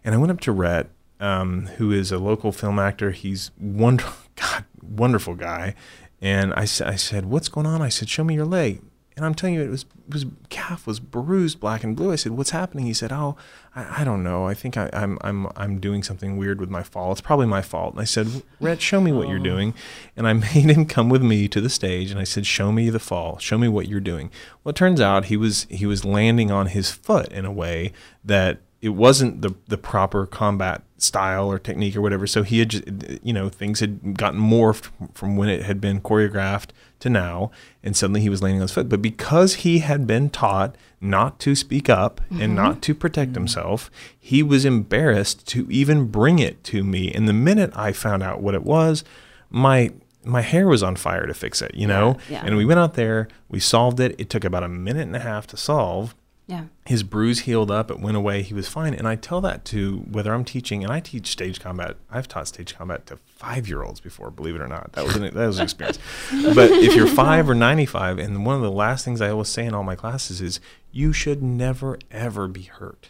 And I went up to Rhett, um, who is a local film actor. He's wonderful, God, wonderful guy. And I, I said, "What's going on?" I said, "Show me your leg." And I'm telling you, it was it was calf was bruised, black and blue. I said, "What's happening?" He said, "Oh, I, I don't know. I think I, I'm I'm I'm doing something weird with my fall. It's probably my fault." And I said, "Rhett, show me what you're doing." And I made him come with me to the stage, and I said, "Show me the fall. Show me what you're doing." Well, it turns out he was he was landing on his foot in a way that it wasn't the the proper combat style or technique or whatever. So he had, just, you know, things had gotten morphed from when it had been choreographed to now, and suddenly he was landing on his foot. But because he had been taught not to speak up and not mm-hmm. to protect himself, he was embarrassed to even bring it to me. And the minute I found out what it was, my my hair was on fire to fix it, you know. yeah. And we went out there, we solved it. It took about a minute and a half to solve yeah. his bruise healed up it went away he was fine and i tell that to whether i'm teaching and i teach stage combat i've taught stage combat to five year olds before believe it or not that was an, that was an experience but if you're five or 95 and one of the last things i always say in all my classes is you should never ever be hurt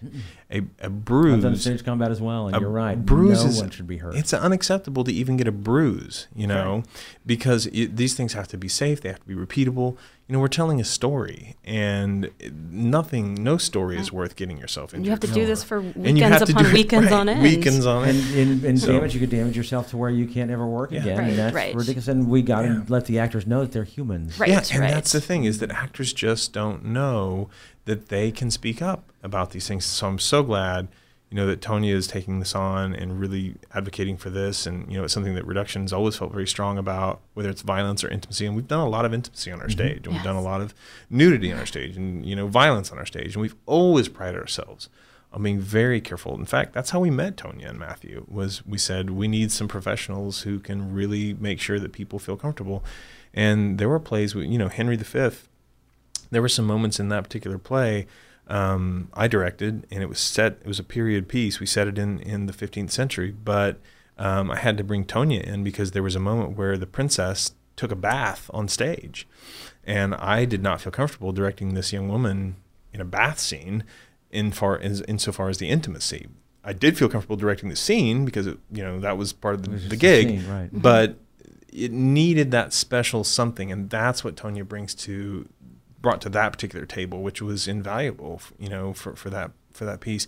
a, a I've done stage combat as well, and a you're right. bruise no is- one should be hurt. it's unacceptable to even get a bruise, you know, because it, these things have to be safe. They have to be repeatable. You know, we're telling a story, and nothing, no story is worth getting yourself And injured. you have to do this for And you weekends have to upon do it- weekends right, on end. Weekends on and, end. and, and So- damage you could damage yourself to where you can't ever work Yeah. again Right, and that's right. ridiculous and we got to Yeah. let the actors know that they're humans Right, yeah, and right. that's the thing is that actors just don't know that they can speak up about these things. So I'm so glad, you know, that Tonia is taking this on and really advocating for this. And you know, it's something that Reduxion's always felt very strong about, whether it's violence or intimacy. And we've done a lot of intimacy on our mm-hmm. stage, and we've done a lot of nudity on our stage, and you know, violence on our stage. And we've always prided ourselves on being very careful. In fact, that's how we met Tonia and Matthew. Was we said we need some professionals who can really make sure that people feel comfortable. And there were plays, with, you know, Henry V there were some moments in that particular play um, I directed, and it was set. It was a period piece. We set it in in the 15th century, but um, I had to bring Tonia in because there was a moment where the princess took a bath on stage, and I did not feel comfortable directing this young woman in a bath scene, in far as insofar as the intimacy. I did feel comfortable directing the scene because it, you know that was part of the, the gig, scene, right. but it needed that special something, and that's what Tonia brings to brought to that particular table, which was invaluable, you know, for, for that for that piece.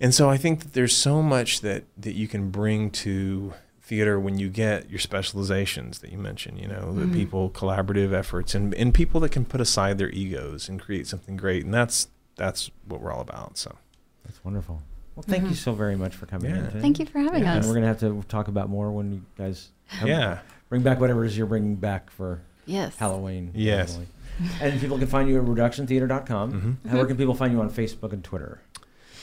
And so I think that there's so much that that you can bring to theater when you get your specializations that you mentioned, you know, the Mhm. people collaborative efforts and, and people that can put aside their egos and create something great. And that's that's what we're all about. So that's wonderful well thank you Mhm. so very much for coming Yeah. in today. Thank you for having Yeah. and us. we're gonna have to talk about more when you guys have yeah. Bring back whatever it is you're bringing back for Yes. Halloween. Yes. probably. And people can find you at reduxiontheater.com. Mhm. And where can people find you on Facebook and Twitter?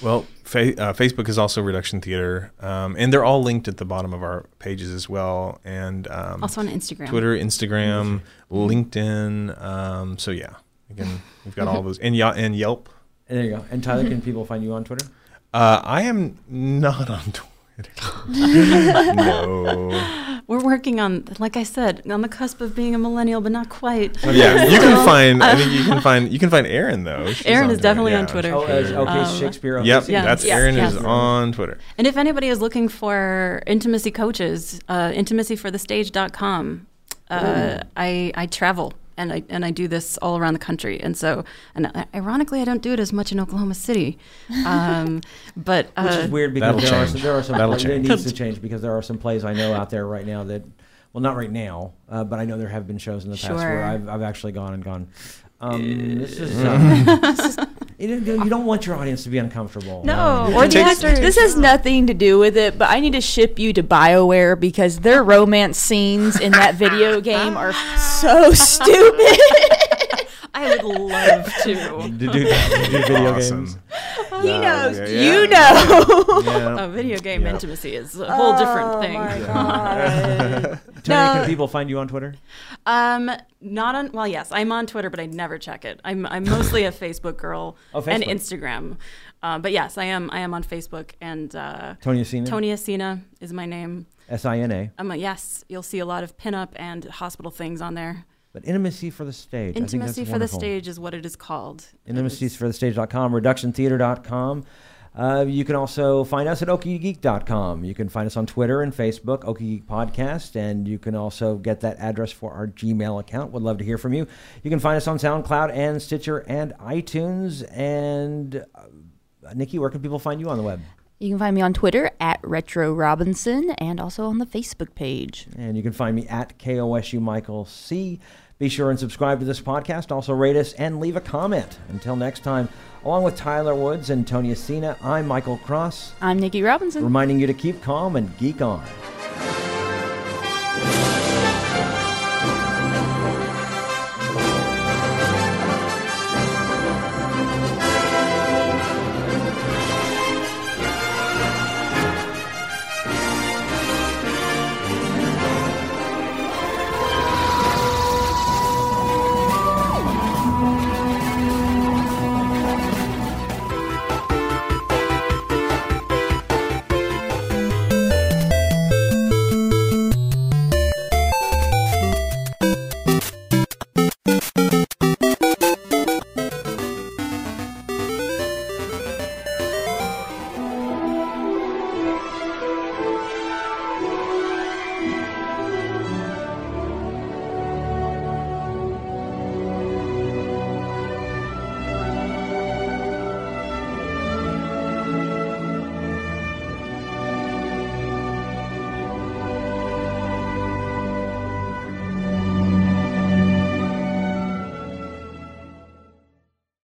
Well, fa- uh, Facebook is also Reduxion Theater, um, and they're all linked at the bottom of our pages as well. And um, Also on Instagram. Twitter, Instagram, LinkedIn. Um, so yeah, again, we've got all those, and, Ye- and Yelp. And there you go. And Tyler, can people find you on Twitter? Uh, I am not on Twitter. no. We're working on, like I said, on the cusp of being a millennial, but not quite. Yeah, you can find. I uh, think you can find. You can find Erin though. She's Erin is definitely on Twitter. Oh, uh, okay, Um, Shakespeare. Yep. Yeah. that's Yes, Erin yes. is on Twitter. And if anybody is looking for intimacy coaches, uh, intimacyforthestage.com. Uh, I I travel and I and I do this all around the country, and so and uh, ironically, I don't do it as much in Oklahoma City, um, but uh, Which is weird because there are, some, there are some That'll plays, it needs to change because there are some plays I know out there right now that, well, not right now, uh, but I know there have been shows in the past Sure. where I've, I've actually gone and gone. Um, this is. Uh, you, don't, you don't want your audience to be uncomfortable. No, Um, or the takes- actors. This has nothing to do with it, but I need to ship you to BioWare because their romance scenes in that video game are so stupid. I would love to. to do, do video Awesome. games. he Uh, knows. yeah, You know. Yeah. A video game Yeah. intimacy is a whole different thing. Oh my god. Tonia, No. can people find you on Twitter? Um, not on. Well, yes, I'm on Twitter, but I never check it. I'm I'm mostly a Facebook girl Oh, and Instagram. Uh, but yes, I am I am on Facebook and uh, Tonia Sina? Tonia Sina is my name. S I N A. Um, yes, you'll see a lot of pinup and hospital things on there. But Intimacy for the Stage. I think Intimacy that's for the stage is what it is called. IntimaciesForTheStage.com, Reduxiontheater.com. Uh, you can also find us at OkieGeek.com. You can find us on Twitter and Facebook, Okie Geek Podcast, and you can also get that address for our Gmail account. Would love to hear from you. You can find us on SoundCloud and Stitcher and iTunes. And uh, Nikki, where can people find you on the web? You can find me on Twitter at Retro Robinson and also on the Facebook page. And you can find me at KOSU Michael C. Be sure and subscribe to this podcast. Also, rate us and leave a comment. Until next time, along with Tyler Woods and Tonia Sina, I'm Michael Cross. I'm Nikki Robinson. reminding you to keep calm and geek on.